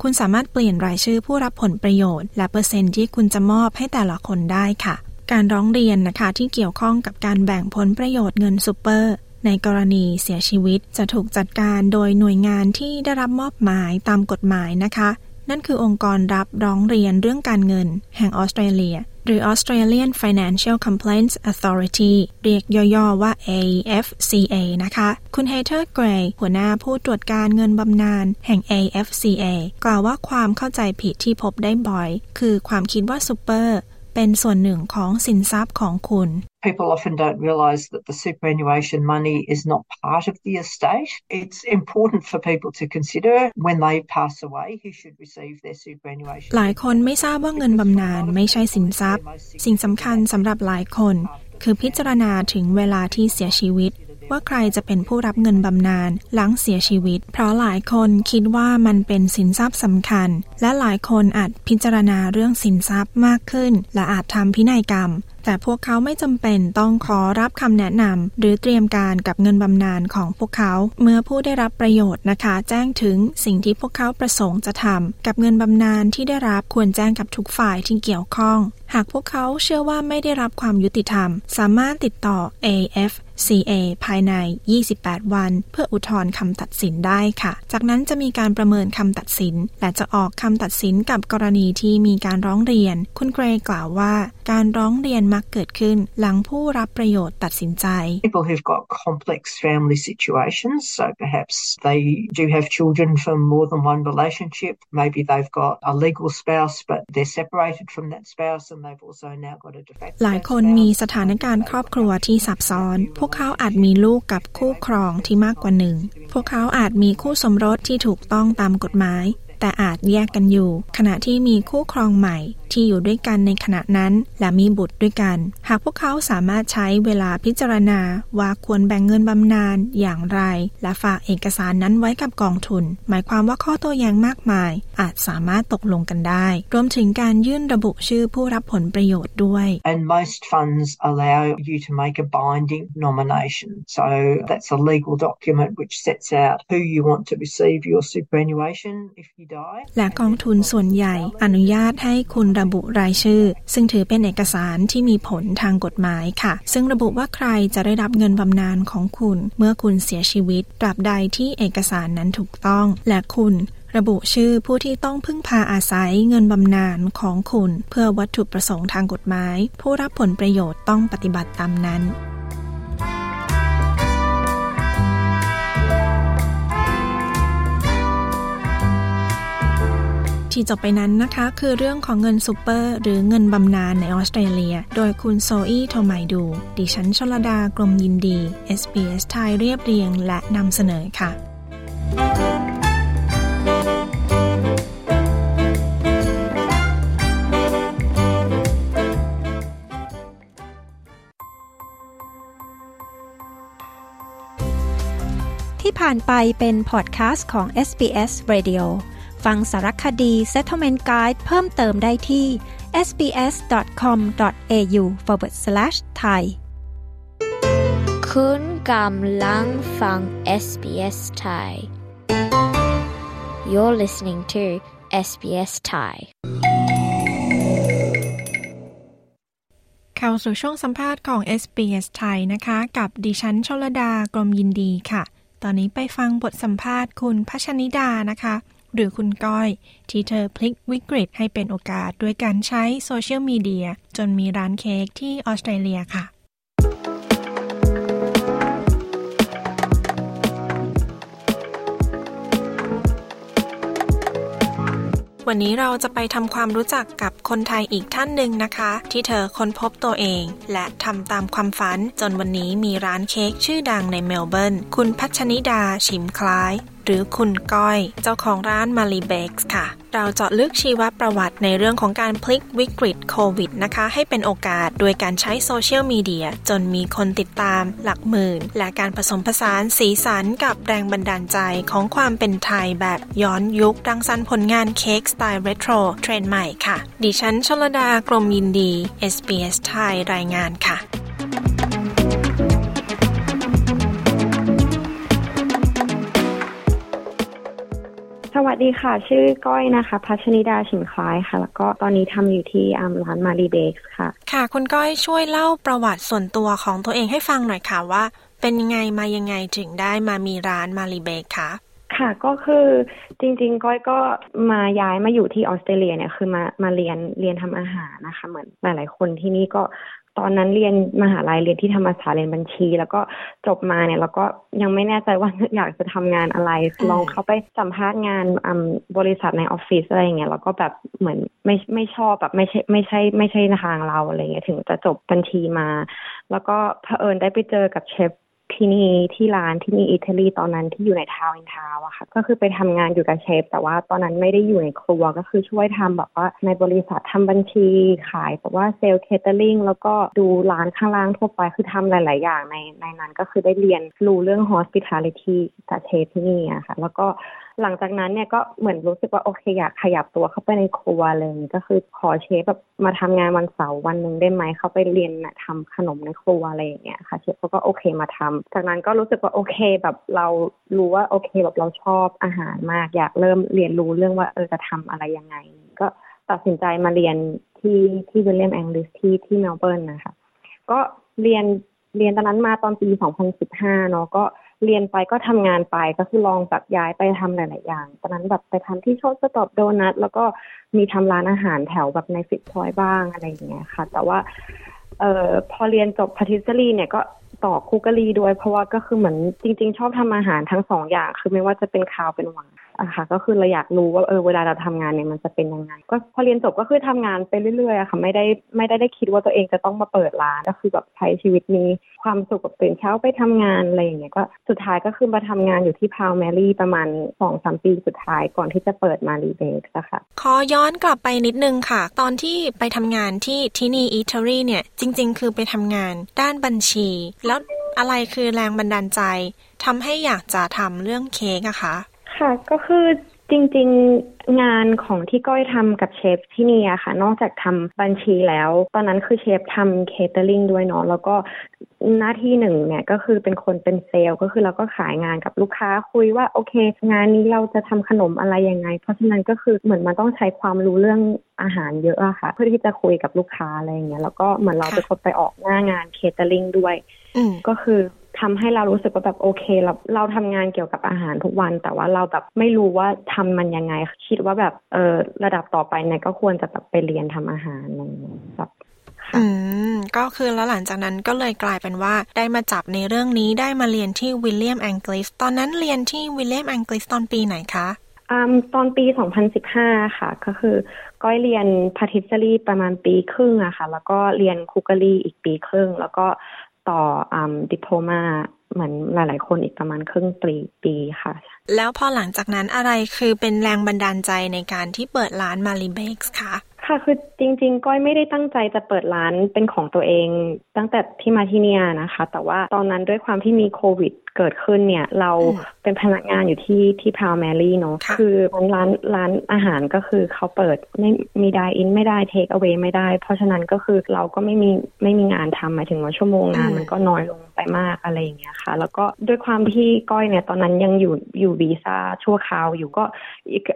คุณสามารถเปลี่ยนรายชื่อผู้รับผลประโยชน์ และเปอร์เซ็นต์ที่คุณจะมอบให้แต่ละคนได้ค่ะ การร้องเรียนนะคะที่เกี่ยวข้องกับการแบ่งผลประโยชน์เงินซูเปอร์ในกรณีเสียชีวิตจะถูกจัดการโดยหน่วยงานที่ได้รับมอบหมายตามกฎหมายนะคะ นั่นคือองค์กรรับร้องเรียนเรื่องการเงิน แห่งออสเตรเลียหรือ Australian Financial Complaints Authority เรียกย่อๆว่า AFCA นะคะ คุณเฮเทอร์เกรย์หัวหน้าผู้ตรวจการเงินบำนาญแห่ง AFCA กล่าวว่าความเข้าใจผิดที่พบได้บ่อย คือความคิดว่าซูเปอร์ เป็นส่วนหนึ่งของสินทรัพย์ของคุณ People often don't realise that the superannuation money is not part of the estate. It's important for people to consider when they pass away who should receive their superannuation. หลายคนไม่ทราบว่าเงินบำนาญไม่ใช่สินทรัพย์ สิ่งสำคัญสำหรับหลายคน คือพิจารณาถึงเวลาที่เสียชีวิต ว่าใครจะเป็นผู้รับเงินบำนาญหลังเสียชีวิต เพราะหลายคนคิดว่ามันเป็นสินทรัพย์สำคัญ และหลายคนอาจพิจารณาเรื่องสินทรัพย์มากขึ้น และอาจทำพินัยกรรมแต่แต่พวกเขาไม่จำเป็นต้องขอรับคำแนะนำหรือเตรียมการกับเงินบำนาญของพวกเขา เมื่อผู้ได้รับประโยชน์นะคะ แจ้งถึงสิ่งที่พวกเขาประสงค์จะทำกับเงินบำนาญที่ได้รับควรแจ้งกับทุกฝ่ายที่เกี่ยวข้อง หากพวกเขาเชื่อว่าไม่ได้รับความยุติธรรม สามารถติดต่อ AF CA ภายใน 28 วัน เพื่ออุทธรณ์คำตัดสินได้ค่ะ จากนั้นจะมีการประเมินคำตัดสิน และจะออกคำตัดสินกับกรณีที่มีการร้องเรียน คุณเกรย์กล่าวว่า การร้องเรียนมักเกิดขึ้น หลังผู้รับประโยชน์ตัดสินใจ People who've got complex family situations, so perhaps they do have children from more than one relationship. Maybe they've got a legal spouse, but they're separated from that spouse, and they've also now got a de facto หลายคนมีสถานการณ์ครอบครัวที่ซับซ้อน พวกเขาอาจมีลูกกับคู่ครองที่มากกว่าหนึ่ง พวกเขาอาจมีคู่สมรสที่ถูกต้องตามกฎหมาย แต่อาจแยกกันอยู่ ขณะที่มีคู่ครองใหม่ ที่อยู่ด้วยกันในขณะนั้น และมีบุตรด้วยกัน หากพวกเขาสามารถใช้เวลาพิจารณาว่าควรแบ่งเงินบำนาญอย่างไร และฝากเอกสารนั้นไว้กับกองทุน หมายความว่าข้อโต้แย้งมากมาย อาจสามารถตกลงกันได้ รวมถึงการยื่นระบุชื่อผู้รับผลประโยชน์ด้วย And most funds allow you to make a binding nomination. So that's a legal document which sets out who you want to receive your superannuation if you die. และกองทุนส่วนใหญ่อนุญาตให้คุณระบุรายชื่อ ซึ่งถือเป็นเอกสารที่มีผลทางกฎหมายค่ะ ซึ่งระบุว่าใครจะได้รับเงินบำนาญของคุณ เมื่อคุณเสียชีวิตตราบใดที่เอกสารนั้นถูกต้อง และคุณระบุชื่อผู้ที่ต้องพึ่งพาอาศัยเงินบำนาญของคุณ เพื่อวัตถุประสงค์ทางกฎหมาย ผู้รับผลประโยชน์ต้องปฏิบัติตามนั้น ที่จบไปนั้นนะคะ คือเรื่องของเงินซูเปอร์ หรือเงินบำนาญในออสเตรเลีย โดยคุณโซอี้โทไมดู ดิฉันชลดากรมยินดี SBS ไทยเรียบเรียงและนำเสนอค่ะที่ผ่านไปเป็นพอดคาสต์ของ SBS Radio ฟังสารคดี Settlement Guide เพิ่มเติมได้ที่ sbs.com.au forward slash thai คุณกำลังฟัง SBS Thai You're listening to SBS Thai เข้าสู่ช่วงสัมภาษณ์ของ SBS ไทยนะคะ กับดิฉันชลดากรมยินดีค่ะ ตอนนี้ไปฟังบทสัมภาษณ์คุณพัชนิดานะคะ หรือคุณก้อย ที่เธอพลิกวิกฤตให้เป็นโอกาสด้วยการใช้โซเชียลมีเดียจนมีร้านเค้กที่ออสเตรเลียค่ะวันนี้เราจะไปทำความรู้จักกับคนไทยอีกท่านหนึ่งนะคะ ที่เธอค้นพบตัวเอง และทำตามความฝัน จนวันนี้มีร้านเค้กชื่อดังในเมลเบิร์นคุณพัชนิดาชิมคล้าย หรือคุณก้อย เจ้าของร้าน Mali Bakes ค่ะ เราเจาะลึกชีวประวัติในเรื่องของการพลิกวิกฤตโควิดนะคะ ให้เป็นโอกาสโดยการใช้โซเชียลมีเดียจนมีคนติดตามหลักหมื่น และการผสมผสานสีสันกับแรงบันดาลใจของความเป็นไทยแบบย้อนยุครังสรรค์ผลงานเค้กสไตล์เรโทรเทรนด์ใหม่ค่ะ ดิฉันชลดากรมยินดี SBS ไทยรายงานค่ะ ดีค่ะ ชื่อก้อยนะคะ พัชนิดาชิมคล้ายค่ะ แล้วก็ตอนนี้ทำอยู่ที่อ่าร้านมารีเบกส์ค่ะ ค่ะ คุณก้อยช่วยเล่าประวัติส่วนตัวของตัวเองให้ฟังหน่อยค่ะว่า เป็นยังไงมายังไงถึงได้มามีร้านมารีเบกคะค่ะก็คือจริง ๆ ก้อยก็มาย้ายมาอยู่ที่ออสเตรเลียเนี่ยคือมามาเรียนเรียนทำอาหารนะคะ เหมือนหลายๆคนที่นี่ก็ ตอนนั้นเรียนมหาลัยเรียนที่ธรรมศาสตร์เรียนบัญชี แล้วก็จบมาเนี่ยเราก็ยังไม่แน่ใจว่าอยากจะทำงานอะไร ลองเข้าไปสัมภาษณ์งานบริษัทในออฟฟิศอะไรอย่างเงี้ยแล้วก็แบบเหมือนไม่ไม่ชอบแบบไม่ใช่ไม่ใช่ไม่ใช่ทางเราอะไรเงี้ยถึงจะจบบัญชีมา แล้วก็เผอิญได้ไปเจอกับเชฟ ที่นี่ที่ร้านที่นี่อิตาลีตอนนั้นที่อยู่ในทาวน์อินทาวน์อะค่ะ ก็คือไปทำงานอยู่กับเชฟ แต่ว่าตอนนั้นไม่ได้อยู่ในครัวก็คือช่วยทำแบบว่าในบริษัททำบัญชีขายแบบว่า sales catering แล้วก็ดูร้านข้างล่างทั่วไปคือทำหลาย ๆ อย่างในในนั้นก็คือได้เรียนรู้เรื่อง hospitality จากเชฟที่นี่อะค่ะ แล้วก็ หลังจากนั้นเนี่ยก็เหมือนรู้สึกว่าโอเคอยากขยับตัวเข้าไปในครัวเลยก็คือขอเชฟแบบมาทำงานวันเสาร์วันหนึ่งได้ไหมเขาไปเรียนนะทำขนมในครัวอะไรอย่างเงี้ยค่ะเชฟเขาก็โอเคมาทำจากนั้นก็รู้สึกว่าโอเคแบบเรารู้ว่าโอเคแบบเราชอบอาหารมากอยากเริ่มเรียนรู้เรื่องว่าเออจะทำอะไรยังไง ก็ตัดสินใจมาเรียนที่ที่ William Angliss ที่ที่เมลเบิร์นนะคะก็เรียนเรียนตอนนั้นมาตอนปี 2015 เนาะก็ เรียนไปก็ทำงานไปก็คือลองแบบย้ายไปทำหลาย ๆ อย่าง ตอนนั้นแบบไปทำที่ Shortstop Donuts แล้วก็มีทำร้านอาหารแถวแบบในฟิตซ์รอยบ้างอะไรอย่างเงี้ยค่ะ แต่ว่า เอ่อพอเรียนจบ patisserie เนี่ยก็ต่อ cookery ด้วย เพราะว่าก็คือเหมือนจริง ๆ ชอบทำอาหารทั้งสองอย่าง คือไม่ว่าจะเป็นคาวเป็นหวาน อะค่ะ ก็คือเราอยากรู้ว่าเออเวลาเราทำงานเนี่ยมันจะเป็นยังไง ก็พอเรียนจบก็คือทำงานไปเรื่อยๆอะค่ะ ไม่ได้ไม่ได้ได้คิดว่าตัวเองจะต้องมาเปิดร้านก็คือแบบใช้ชีวิตมีความสุขกับตื่นเช้าไปทำงานอะไรอย่างเงี้ยก็สุดท้ายก็คือมาทำงานอยู่ที่ Proud Mary ประมาณสองสามปีสุดท้ายก่อนที่จะเปิด Mali Bakes อะคะขอย้อนกลับไปนิดนึงค่ะ ตอนที่ไปทำงานที่ที่นี่ eatery เนี่ยจริง ๆ คือไปทำงานด้านบัญชี แล้วอะไรคือแรงบันดาลใจทำให้อยากจะทำเรื่องเค้กอะคะ ค่ะก็คือจริงๆงานของที่ก้อยทำกับเชฟที่นี่อะค่ะ นอกจากทำบัญชีแล้ว ตอนนั้นคือเชฟทำเคเตอริงด้วยเนาะแล้วก็หน้าที่หนึ่งเนี่ยก็คือเป็นคนเป็นเซลล์ก็คือเราก็ขายงานกับลูกค้าคุยว่าโอเค งานนี้เราจะทำขนมอะไรยังไง เพราะฉะนั้นก็คือเหมือนมันต้องใช้ความรู้เรื่องอาหารเยอะอะค่ะ เพื่อที่จะคุยกับลูกค้าอะไรอย่างเงี้ยแล้วก็เหมือนเราเป็นคนไปออกหน้างาน catering ด้วยก็คือ ทำให้เรารู้สึกว่าแบบโอเคเราเราทำงานเกี่ยวกับอาหารทุกวัน แต่ว่าเราแบบไม่รู้ว่าทำมันยังไง คิดว่าแบบเออระดับต่อไปเนี่ยก็ควรจะแบบไปเรียนทำอาหารอะไรอย่างเงี้ยแบบอืมก็คือแล้วหลังจากนั้นก็เลยกลายเป็นว่าได้มาจับในเรื่องนี้ได้มาเรียนที่ William Angliss ตอนนั้นเรียนที่ William Angliss ตอนปีไหนคะอืมตอนปี 2015 ค่ะ ก็คือก้อยเรียนพาทิสรีประมาณปีครึ่งอะค่ะ แล้วก็เรียนคุกกะลีอีกปีครึ่ง แล้วก็ ต่ออดิโพมาเหมือนหลาย ๆ คนอีกประมาณครึ่งปีปีค่ะ แล้วพอหลังจากนั้นอะไรคือเป็นแรงบันดาลใจในการที่เปิดร้านมารีเบกส์คะ ค่ะคือจริง ๆ ก้อยไม่ได้ตั้งใจจะเปิดร้านเป็นของตัวเอง ตั้งแต่ที่มาที่เนี่ยนะคะ แต่ว่าตอนนั้นด้วยความที่มีโควิดเกิดขึ้นเนี่ย เราเป็นพนักงานอยู่ที่ที่พาวแมรี่เนาะคือร้านร้านอาหารก็คือเขาเปิดไม่มีไดอินไม่ได้เทคเอาไว้ไม่ได้ เพราะฉะนั้นก็คือเราก็ไม่มีไม่มีงานทำหมายถึงว่าชั่วโมงงานมันก็น้อยลง ไปมากอะไรอย่างเงี้ยค่ะ แล้วก็ด้วยความที่ก้อยเนี่ย ตอนนั้นยังอยู่อยู่วีซ่าชั่วคราวอยู่ก็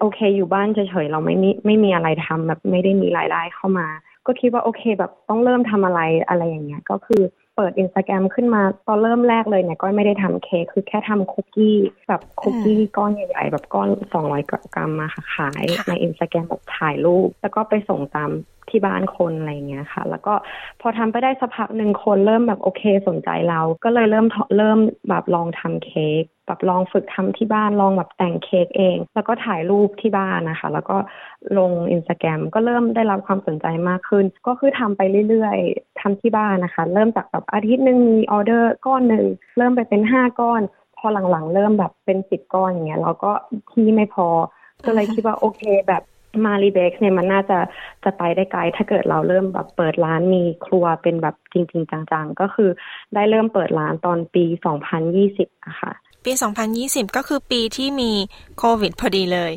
โอเค อยู่บ้านเฉยๆเราไม่มีไม่มีอะไรทำแบบไม่ได้มีรายได้เข้ามา ก็คิดว่าโอเคแบบต้องเริ่มทำอะไรอะไรอย่างเงี้ยก็คือเปิดอินสตาแกรมขึ้นมาตอนเริ่มแรกเลยเนี่ยก็ไม่ได้ทำเค้กคือแค่ทำคุกกี้แบบคุกกี้ก้อนใหญ่ๆแบบก้อนสองร้อยกรัมอะค่ะขายในอินสตาแกรมแบบถ่ายรูป แล้วก็ไปส่งตาม ที่บ้านคนอะไรเงี้ยค่ะ แล้วก็พอทำไปได้สักพักหนึ่งคนเริ่มแบบโอเคสนใจเรา ก็เลยเริ่มเริ่มแบบลองทำเค้กแบบลองฝึกทำที่บ้านลองแบบแต่งเค้กเอง แล้วก็ถ่ายรูปที่บ้านนะคะ แล้วก็ลงอินสตาแกรมก็เริ่มได้รับความสนใจมากขึ้น ก็คือทำไปเรื่อยๆทำที่บ้านนะคะ เริ่มจากแบบอาทิตย์หนึ่งมีออเดอร์ก้อนหนึ่งเริ่มไปเป็นห้าก้อน พอหลังๆ เริ่มแบบเป็นสิบก้อนอย่างเงี้ยเราก็ที่ไม่พอก็เลยคิดว่าโอเคแบบ มารีเบกเนี่ยมันน่าจะจะไปได้ไกล ถ้าเกิดเราเริ่มแบบเปิดร้านมีครัวเป็นแบบจริง ๆ จังๆ ก็คือได้เริ่มเปิดร้านตอนปี 2020อะค่ะ ปี 2020 ก็คือปีที่มีโควิดพอดีเลย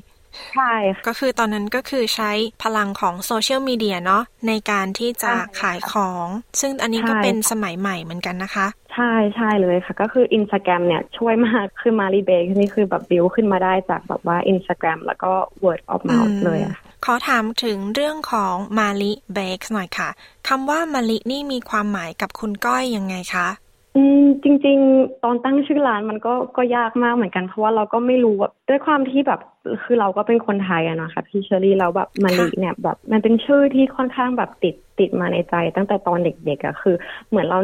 ใช่ก็คือตอนนั้นก็คือใช้พลังของโซเชียลมีเดียเนาะในการที่จะขายของ ซึ่งอันนี้ก็เป็นสมัยใหม่เหมือนกันนะคะ ใช่ใช่เลยค่ะ ก็คืออินสตาแกรมเนี่ยช่วยมากคือ Mali Bakes นี่คือแบบบิวขึ้นมาได้จากแบบว่าอินสตาแกรมแล้วก็ word of mouth เลยอะขอถามถึงเรื่องของ Mali Bakes หน่อยค่ะคำว่า Mali นี่มีความหมายกับคุณก้อยยังไงคะอืมจริง ๆ ตอนตั้งชื่อร้านมันก็ก็ยากมากเหมือนกันเพราะว่าเราก็ไม่รู้แบบด้วยความที่แบบ คือเราก็เป็นคนไทยอะนะคะพี่เชอรี่เราแบบมาลิเนี่ยแบบมันเป็นชื่อที่ค่อนข้างแบบติดติดมาในใจ ตั้งแต่ตอนเด็กๆอะคือ เหมือนเรา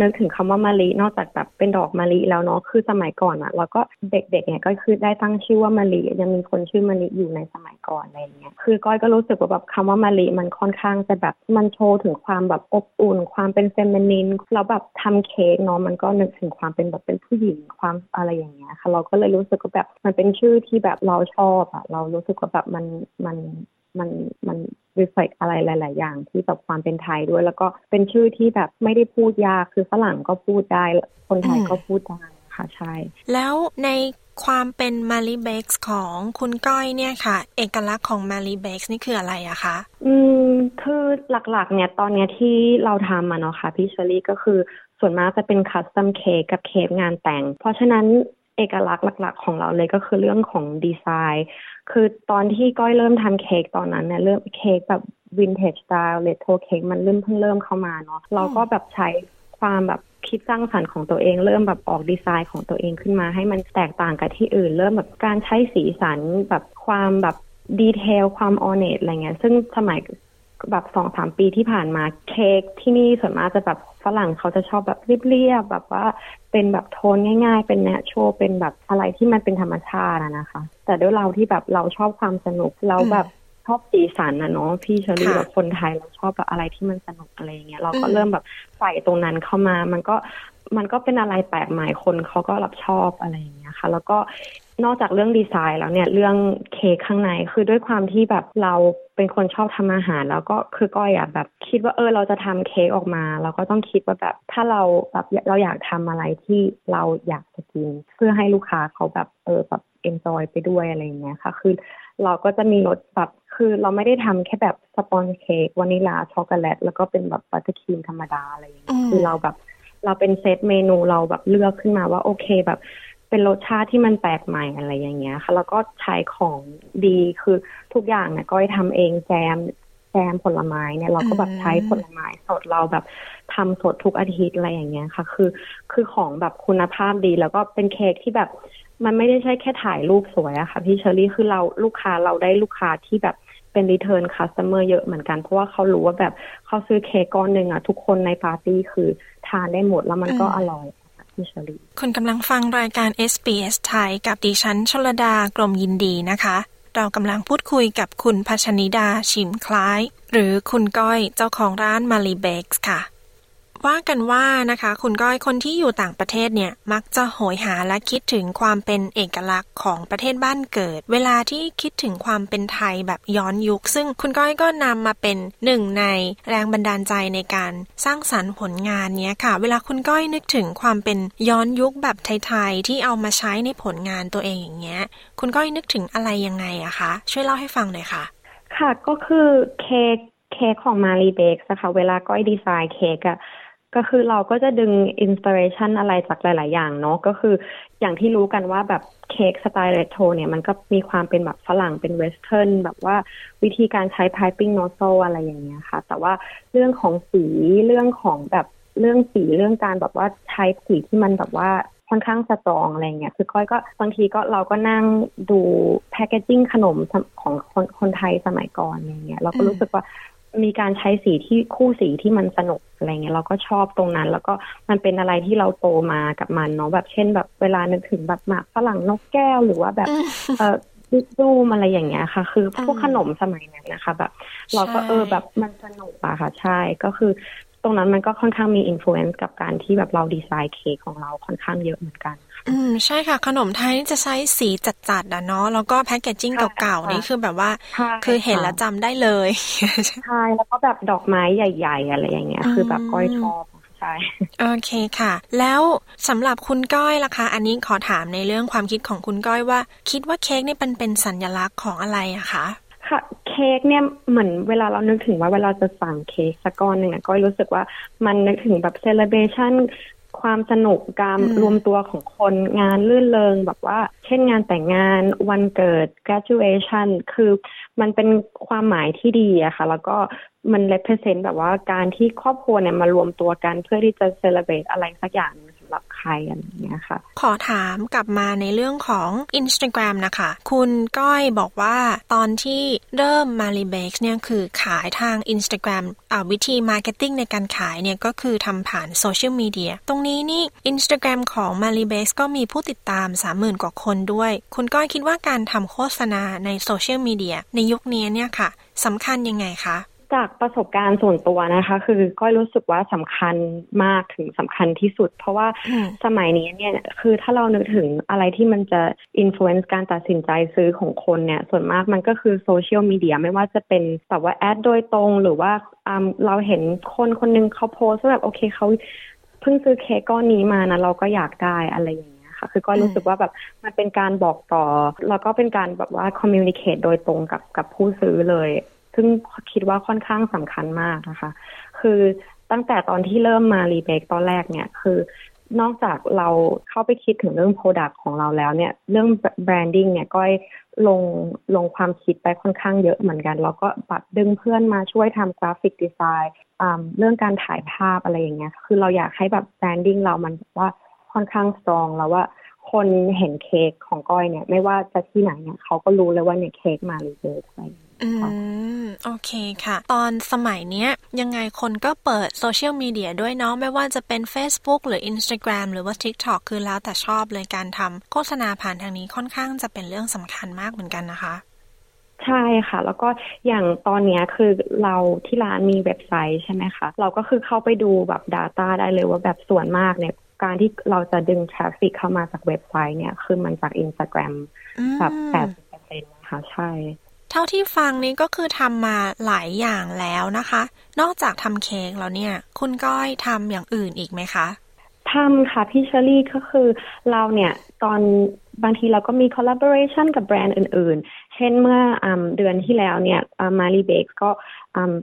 นึกถึงคำว่ามาลินอกจากแบบเป็นดอกมาลิแล้วเนาะคือสมัยก่อนอะเราก็เด็กๆเนี่ยก็คือได้ตั้งชื่อว่ามาลิยังมีคนชื่อมาลิอยู่ในสมัยก่อนอะไรเงี้ยคือก้อยก็รู้สึกว่าแบบคำว่ามาลิมันค่อนข้างจะแบบมันโชว์ถึงความแบบอบอุ่น ความเป็นเฟมินินแล้วแบบทำเค้กเนาะมันก็นึกถึงความเป็นแบบเป็นผู้หญิงความอะไรอย่างเงี้ยค่ะ เราก็เลยรู้สึกว่าแบบมันเป็นชื่อที่แบบเราชอบอะเรารู้สึกว่าแบบมันมันมันมัน reflect อะไรหลาย ๆ อย่างที่แบบความเป็นไทยด้วย แล้วก็เป็นชื่อที่แบบไม่ได้พูดยากคือฝรั่งก็พูดได้ คนไทยก็พูดได้ค่ะใช่ แล้วในความเป็น Mali Bakes ของคุณก้อยเนี่ยค่ะ เอกลักษณ์ของ Mali Bakes นี่คืออะไรอะคะ อืม คือหลัก ๆ เนี่ยตอนเนี้ยที่เราทำมาเนาะค่ะพี่เชอรี่ก็คือส่วนมากจะเป็น custom เค้กกับเค้กงานแต่ง เพราะฉะนั้น เอกลักษณ์หลัก ๆ ของเราเลยก็คือเรื่องของดีไซน์ คือตอนที่ก้อยเริ่มทำเค้กตอนนั้นเนี่ยเริ่มเค้กแบบ vintage style retro เค้กมันเริ่มเพิ่งเริ่มเข้ามาเนาะเราก็แบบใช้ความแบบคิดสร้างสรรค์ของตัวเองเริ่มแบบออกดีไซน์ของตัวเองขึ้นมา ให้มันแตกต่างกับที่อื่น เริ่มแบบการใช้สีสันแบบความแบบ detail ความ ornate อะไรเงี้ยซึ่งสมัย แบบสองสามปีที่ผ่านมาเค้กที่นี่ส่วนมากจะแบบฝรั่งเขาจะชอบแบบเรียบๆแบบว่าเป็นแบบโทนง่าย ๆ เป็นแนชโชเป็นแบบอะไรที่มันเป็นธรรมชาตินะคะ แต่ด้วยเราที่แบบเราชอบความสนุกเราแบบชอบสีสันนะเนาะพี่เชอรี่แบบคนไทยเราชอบแบบอะไรที่มันสนุกอะไรเงี้ยเราก็เริ่มแบบใส่ตรงนั้นเข้ามา มันก็มันก็เป็นอะไรแปลกใหม่คนเขาก็รับชอบอะไรอย่างเงี้ยค่ะ แล้วก็นอกจากเรื่องดีไซน์แล้วเนี่ยเรื่องเค้กข้างในคือด้วยความที่แบบเรา เป็นคนชอบทำอาหาร แล้วก็คือก้อยอะแบบ คิดว่าเออเราจะทำเค้กออกมา เราก็ต้องคิดว่าแบบถ้าเราแบบเราอยากทำอะไรที่เราอยากจะกิน เพื่อให้ลูกค้าเขาแบบเออแบบ enjoy ไปด้วยอะไรอย่างเงี้ยค่ะ คือเราก็จะมีรสแบบคือเราไม่ได้ทำแค่แบบ sponge เค้กวานิลาช็อกโกแลตแล้วก็เป็นแบบ buttercream ธรรมดาอะไรอย่างเงี้ยคือเราแบบเราเป็นเซตเมนูเราแบบเลือกขึ้นมาว่าโอเคแบบ เป็นรสชาติที่มันแปลกใหม่อะไรอย่างเงี้ยค่ะ แล้วก็ใช้ของดีคือทุกอย่างเนี่ยก้อยทำเองแจมแจมผลไม้เนี่ยเราก็แบบใช้ผลไม้สดเราแบบทำสดทุกอาทิตย์อะไรอย่างเงี้ยค่ะ คือคือของแบบคุณภาพดีแล้วก็เป็นเค้กที่แบบ มันไม่ได้ใช่แค่ถ่ายรูปสวยอะค่ะพี่เชอรี่คือเราลูกค้าเราได้ลูกค้าที่แบบเป็น return customer เยอะเหมือนกัน เพราะว่าเขารู้ว่าแบบเขาซื้อเค้กก้อนหนึ่งอะทุกคนในปาร์ตี้คือทานได้หมดแล้วมันก็อร่อย พี่เชอรี่คุณกำลังฟังรายการ SBS ไทยกับดิฉันชลดากรมยินดีนะคะ เรากำลังพูดคุยกับคุณพัชนิดาชิมคล้าย หรือคุณก้อยเจ้าของร้านมารีเบกส์ค่ะ ว่ากันว่านะคะ คุณก้อยคนที่อยู่ต่างประเทศเนี่ยมักจะโหยหาและคิดถึงความเป็นเอกลักษณ์ของประเทศบ้านเกิด เวลาที่คิดถึงความเป็นไทยแบบย้อนยุค ซึ่งคุณก้อยก็นำมาเป็นหนึ่งในแรงบันดาลใจในการสร้างสรรค์ผลงานเนี้ยค่ะ เวลาคุณก้อยนึกถึงความเป็นย้อนยุคแบบไทยๆที่เอามาใช้ในผลงานตัวเองอย่างเงี้ย คุณก้อยนึกถึงอะไรยังไงอะคะ ช่วยเล่าให้ฟังหน่อยค่ะ ค่ะก็คือเค้กเค้กของ Mali Bakes นะคะเวลาก้อยดีไซน์เค้กอะ ก็คือเราก็จะดึง inspiration อะไรจากหลาย ๆ อย่างเนาะก็คืออย่างที่รู้กันว่าแบบเค้กสไตล์เรโทรเนี่ยมันก็มีความเป็นแบบฝรั่งเป็น western แบบว่าวิธีการใช้ piping nozzle อะไรอย่างเงี้ยค่ะ แต่ว่าเรื่องของสีเรื่องของแบบเรื่องสีเรื่องการแบบว่าใช้สีที่มันแบบว่าค่อนข้างสตรองอะไรเงี้ย คือก้อยก็บางทีก็เราก็นั่งดูแพคเกจิ้งขนมของคนคนไทยสมัยก่อนอะไรเงี้ย เราก็รู้สึกว่า มีการใช้สีที่คู่สีที่มันสนุกอะไรเงี้ยเราก็ชอบตรงนั้น แล้วก็มันเป็นอะไรที่เราโตมากับมันเนาะแบบเช่นแบบเวลานึกถึงแบบหมากฝรั่งนกแก้วหรือว่าแบบ เออดิดูมอะไรอย่างเงี้ยค่ะ คือพวกขนมสมัยนั้นนะคะ แบบ เราก็เออแบบมันสนุกอะค่ะ ใช่ก็คือ ตรงนั้นมันก็ค่อนข้างมีอิทธิพลกับการที่แบบเราดีไซน์เค้กของเราค่อนข้างเยอะเหมือนกัน อืมใช่ค่ะ ขนมไทยจะใช้สีจัดๆอะเนาะแล้วก็แพคเกจจิ้งเก่าๆนี่คือแบบว่า คือเห็นแล้วจำได้เลยใช่แล้วก็แบบดอกไม้ใหญ่ ๆ อะไรอย่างเงี้ย คือแบบก้อยชอบใช่โอเคค่ะ แล้วสำหรับคุณก้อยล่ะคะ อันนี้ขอถามในเรื่องความคิดของคุณก้อยว่า คิดว่าเค้กนี่เป็นเป็นสัญลักษณ์ของอะไรอะคะค่ะเค้กเนี่ยเหมือนเวลาเรานึกถึงว่าเวลาจะสั่งเค้กสักก้อนหนึ่งอะก้อยรู้สึกว่ามันนึกถึงแบบเซเลบรชัน ความสนุกการรวมตัวของคนงานลื่นเริงแบบว่า เช่นงานแต่งงานวันเกิด graduation คือมันเป็นความหมายที่ดีอะค่ะ แล้วก็มัน represent แบบว่าการที่ครอบครัวเนี่ยมารวมตัวกันเพื่อที่จะ celebrate อะไรสักอย่างสำหรับใครอะไรอย่างเงี้ยค่ะ ขอถามกลับมาในเรื่องของ Instagram นะคะ คุณก้อยบอกว่าตอนที่เริ่ม m a l i b a k e เนี่ยคือขายทาง Instagram วิธี Marketing ในการขายเนี่ยก็คือทำผ่านโซเชียลมีเดียตรงนี้นี่ Instagram ของ m a l i b a k e ก็มีผู้ติดตาม 30,000 กว่าคนด้วย คุณก้อยคิดว่าการทำโฆษณาในโซเชียลมีเดียในยุคนี้เนี่ยค่ะสำคัญยังไงคะ จากประสบการณ์ส่วนตัวนะคะ คือก้อยรู้สึกว่าสำคัญมากถึงสำคัญที่สุด เพราะว่าสมัยนี้เนี่ยคือถ้าเรานึกถึงอะไรที่มันจะ influence การตัดสินใจซื้อของคนเนี่ย ส่วนมากมันก็คือโซเชียลมีเดียไม่ว่าจะเป็นแบบว่า ad โดยตรงหรือว่าเราเห็นคนคนนึงเขาโพสต์แบบโอเคเขาเพิ่งซื้อเค้กก้อนนี้มานะเราก็อยากได้อะไรอย่างเงี้ยค่ะค่ะคือก้อยรู้สึกว่าแบบมันเป็นการบอกต่อ แล้วก็เป็นการแบบว่า communicate โดยตรงกับกับผู้ซื้อเลย ซึ่งคิดว่าค่อนข้างสำคัญมากนะคะ คือตั้งแต่ตอนที่เริ่มมารีเบคตอนแรกเนี่ยคือนอกจากเราเข้าไปคิดถึงเรื่อง Product ของเราแล้วเนี่ย เรื่อง Branding เนี่ยก็ลงลงความคิดไปค่อนข้างเยอะเหมือนกัน แล้วก็ปัดดึงเพื่อนมาช่วยทำกราฟิกดีไซน์เรื่องการถ่ายภาพอะไรอย่างเงี้ย คือเราอยากให้แบบ Branding เรามันว่าค่อนข้างสตรองแล้วว่าคนเห็นเค้กของก้อยเนี่ย ไม่ว่าจะที่ไหนเนี่ยเขาก็รู้เลยว่าเนี่ยเค้กมาหรือเจออะไรอื ม โอเคค่ะ ตอนสมัยเนี้ย ยังไงคนก็เปิดโซเชียลมีเดียด้วยเนาะ ไม่ว่าจะเป็น Facebook หรือ Instagram หรือว่า TikTok คือแล้วแต่ชอบเลยการทำโฆษณาผ่านทางนี้ค่อนข้างจะเป็นเรื่องสำคัญมากเหมือนกันนะคะใช่ค่ะ แล้วก็อย่างตอนนี้คือเราที่ร้านมีเว็บไซต์ใช่ไหมคะเราก็คือเข้าไปดูแบบ data ได้เลยว่าแบบส่วนมากเนี่ยการที่เราจะดึง traffic เข้ามาจากเว็บไซต์เนี่ย คือมันจาก Instagram แบบแปดสิบเปอร์เซ็นต์ค่ะใช่เท่าที่ฟังนี้ก็คือทำมาหลายอย่างแล้วนะคะ นอกจากทำเค้กแล้วเนี่ย คุณก้อยทำอย่างอื่นอีกไหมคะทำค่ะพี่เชอรี่ก็คือเราเนี่ยตอนบางทีเราก็มี collaboration กับแบรนด์อื่น ๆ เช่นเมื่ออเดือนที่แล้วเนี่ยมารีเบกก็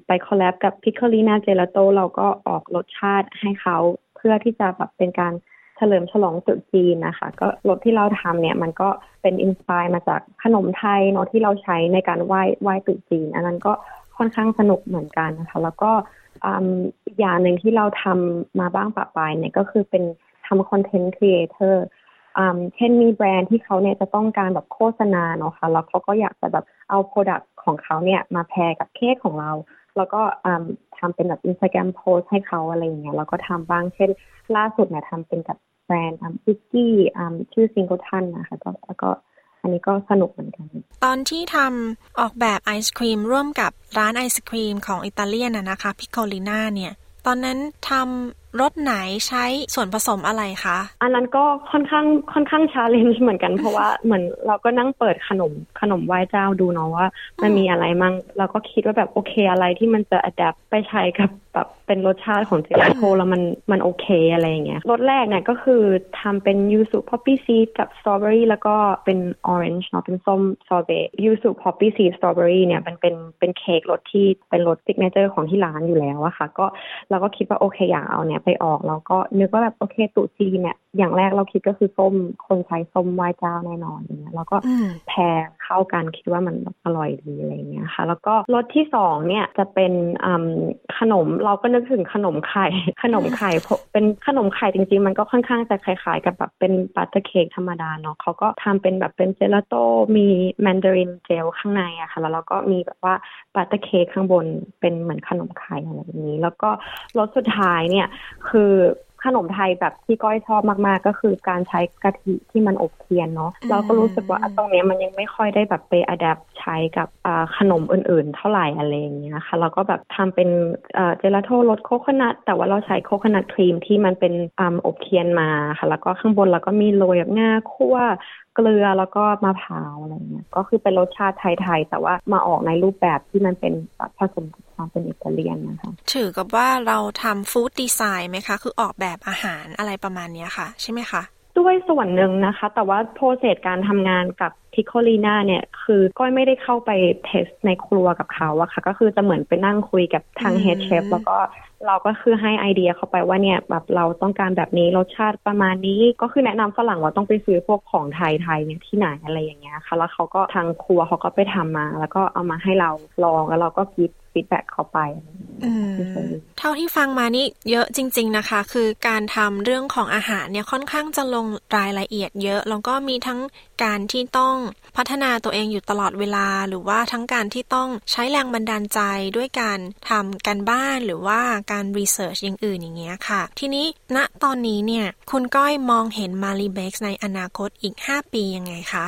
ไปคอลแลบกับพิคคลีนาเจลาโตเราก็ออกรสชาติให้เขาเพื่อที่จะแบบเป็นการ เฉลิมฉลองตรุษจีนนะคะ ก็รสที่เราทำเนี่ยมันก็เป็น inspire มาจากขนมไทยเนาะที่เราใช้ในการไหว้ไหว้ตรุษจีน อันนั้นก็ค่อนข้างสนุกเหมือนกันนะคะ แล้วก็อีกอย่างหนึ่งที่เราทำมาบ้างประปรายเนี่ยก็คือเป็นทำ content creator เช่นมีแบรนด์ที่เขาเนี่ยจะต้องการแบบโฆษณาเนาะค่ะแล้วเขาก็อยากจะแบบเอา product ของเขาเนี่ยมา pair กับเค้กของเรา แล้วก็ทำเป็นแบบ Instagram post ให้เขาอะไรอย่างเงี้ยแล้วก็ทำบ้างเช่น ล่าสุดเนี่ยทำเป็นกับแบ รนด์วิสกี้ชื่อ Singleton นะคะก็แล้วก็อันนี้ก็สนุกเหมือนกัน ตอนที่ทำออกแบบไอศครีมร่วมกับร้านไอศครีมของอิตาเลียนนะคะพิคโคลิน่าเนี่ย ตอนนั้นทำ รสไหนใช้ส่วนผสมอะไรคะ อันนั้นก็ค่อนข้างค่อนข้าง challenge เหมือนกันเพราะว่าเหมือนเราก็นั่งเปิดขนมขนมไหว้เจ้าดูเนาะว่า มันมีอะไรมั่งเราก็คิดว่าแบบโอเคอะไรที่มันจะ adapt ไปใช้กับแบบเป็นรสชาติของเจลาโทแล้วมันมันโอเคอะไรอย่างเงี้ยรสแรกเนี่ยก็คือทำเป็น yuzu poppy seed กับสตรอเบอรี่แล้วก็เป็น orange เนาะเป็นส้ม sorbet yuzu poppy seed สตรอเบอรี่เนี่ยมันเป็นเป็นเค้กรสที่เป็นรส signature ของที่ร้านอยู่แล้วอะค่ะ ก็เราก็คิดว่าโอเคอยากเอาเนี่ยไปออก แล้วก็นึกว่าแบบโอเคตรุษจีนเนี่ยอย่างแรกเราคิดก็คือส้มคนใช้ส้มไหว้เจ้าแน่นอนอย่างเงี้ยแล้วก็ pair เข้ากันคิดว่ามันอร่อยดีอะไรเงี้ยค่ะ แล้วก็รสที่สองเนี่ยจะเป็นขนมเราก็นึกถึงขนมไข่ ขนมไข่เป็นขนมไข่จริง ๆ มันก็ค่อนข้างจะคล้ายๆ กับแบบเป็น butter cake ธรรมดาเนาะเขาก็ทำเป็นแบบเป็นเจลาโต้มี mandarin gel ข้างในอะค่ะแล้วเราก็มีแบบว่า butter cake ข้างบนเป็นเหมือนขนมไข่อะไรแบบนี้ แล้วก็รสสุดท้ายเนี่ยคือ ขนมไทยแบบที่ก้อยชอบมากๆ ก็คือการใช้กะทิที่มันอบเทียนเนาะเราก็รู้สึกว่าตรงนี้มันยังไม่ค่อยได้แบบไปอัดแอป ใช้กับขนมอื่นๆ เท่าไหร่อะไรอย่างเงี้ยค่ะเราก็แบบทำเป็นเจลาโต้รสโคคนัทแต่ว่าเราใช้โคคนัทครีมที่มันเป็นอบเทียนมาค่ะ แล้วก็ข้างบนเราก็มีโรยแบบงาคั่วเกลือแล้วก็มะพร้าวอะไรเงี้ยก็คือเป็นรสชาติไทยๆ แต่ว่ามาออกในรูปแบบที่มันเป็นผสมกับความเป็นอิตาเลียนนะคะถือกับว่าเราทำฟู้ดดีไซน์ไหมคะ คือออกแบบอาหารอะไรประมาณนี้ค่ะ ใช่ไหมคะด้วยส่วนหนึ่งนะคะ แต่ว่าโปรเซสการทำงานกับ ทิโคลีนาเนี่ยคือก้อยไม่ได้เข้าไปเทสในครัวกับเขาอะค่ะ ก็คือจะเหมือนไปนั่งคุยกับทางเฮดเชฟแล้วก็เราก็คือให้ไอเดียเข้าไปว่าเนี่ยแบบเราต้องการแบบนี้รสชาติประมาณนี้ ก็คือแนะนำฝรั่งว่าต้องไปซื้อพวกของไทยไทยเนี่ยที่ไหนอะไรอย่างเงี้ยค่ะ แล้วเขาก็ทางครัวเขาก็ไปทำมา แล้วก็เอามาให้เราลองแล้วเราก็คิด feedback เข้าไปเท่าที่ฟังมานี่เยอะจริง ๆนะคะ คือการทำเรื่องของอาหารเนี่ยค่อนข้างจะลงรายละเอียดเยอะ แล้วก็มีทั้งการที่ต้อง พัฒนาตัวเองอยู่ตลอดเวลา หรือว่าทั้งการที่ต้องใช้แรงบันดาลใจด้วยการทำการบ้านหรือว่าการ research อย่างอื่นอย่างเงี้ยค่ะ ทีนี้ณตอนนี้เนี่ย คุณก้อยมองเห็นมารีเบ็กในอนาคตอีก 5 ปียังไงคะ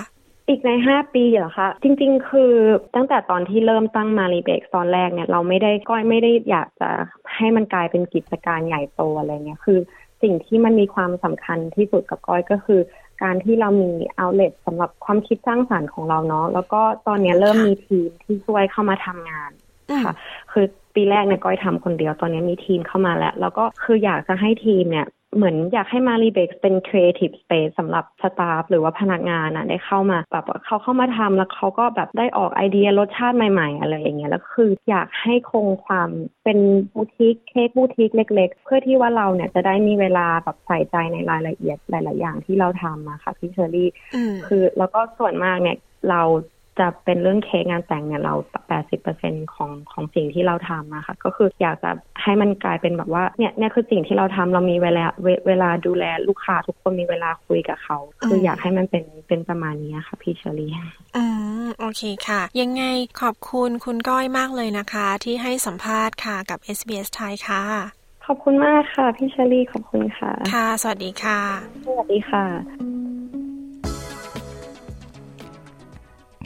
อีกในห้าปีเหรอคะจริง ๆ คือตั้งแต่ตอนที่เริ่มตั้งมารีเบกตอนแรกเนี่ยเราไม่ได้ก้อยไม่ได้อยากจะให้มันกลายเป็นกิจการใหญ่โตอะไรเงี้ยคือสิ่งที่มันมีความสำคัญที่สุดกับก้อยก็คือ การที่เรามีเอาเล t สำหรับความคิดสร้างสารรค์ของเราเนาะแล้วก็ตอนนี้เริ่มมีทีมที่ช่วยเข้ามาทำงานค่ะคือปีแรกเนี่ยก้อยทำคนเดียวตอนนี้มีทีมเข้ามาแล้ว แล้วก็คืออยากจะให้ทีมเนี่ย เหมือนอยากให้มารีเบกเป็น creative space สำหรับสตาฟหรือว่าพนักงานอะได้เข้ามาแบบเขาเข้ามาทำแล้วเขาก็แบบได้ออกไอเดียรสชาติใหม่ ๆ อะไรอย่างเงี้ยแล้วคืออยากให้คงความเป็นบูติกเค้กบูติกเล็ก ๆ เพื่อที่ว่าเราเนี่ยจะได้มีเวลาแบบใส่ใจในรายละเอียดหลาย ๆ อย่างที่เราทำอะค่ะพี่เชอรี่คือแล้วก็ส่วนมากเนี่ยเรา จะเป็นเรื่องเค้กงานแต่งเนี่ยเรา 80%ของของสิ่งที่เราทำอะค่ะ ก็คืออยากจะให้มันกลายเป็นแบบว่า เนี่ยเนี่ยคือสิ่งที่เราทำเรามีเวลาเวเวลาดูแลลูกค้าทุกคนมีเวลาคุยกับเขา คืออยากให้มันเป็นเป็นประมาณนี้ค่ะพี่เชอรี่อืมโอเคค่ะ ยังไงขอบคุณคุณก้อยมากเลยนะคะ ที่ให้สัมภาษณ์ค่ะกับ SBS ไทยค่ะ ขอบคุณมากค่ะพี่เชอรี่ขอบคุณค่ะ ค่ะ สวัสดีค่ะ สวัสดีค่ะ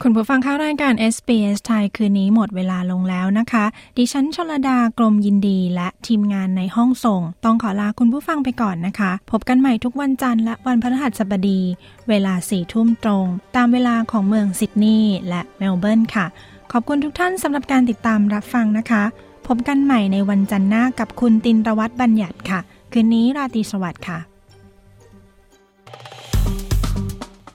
คุณผู้ฟังข้ารายการ SBS ไทยคืนนี้หมดเวลาลงแล้วนะคะ ดิฉันชลดากรมยินดีและทีมงานในห้องส่ง ต้องขอลาคุณผู้ฟังไปก่อนนะคะ พบกันใหม่ทุกวันจันทร์และวันพฤหัสบดี เวลาสี่ทุ่มตรง ตามเวลาของเมืองซิดนีย์และเมลเบิร์นค่ะ ขอบคุณทุกท่านสำหรับการติดตามรับฟังนะคะ พบกันใหม่ในวันจันทร์หน้ากับคุณตินรวัตรบัญญัติค่ะ คืนนี้ราตรีสวัสดิ์ค่ะ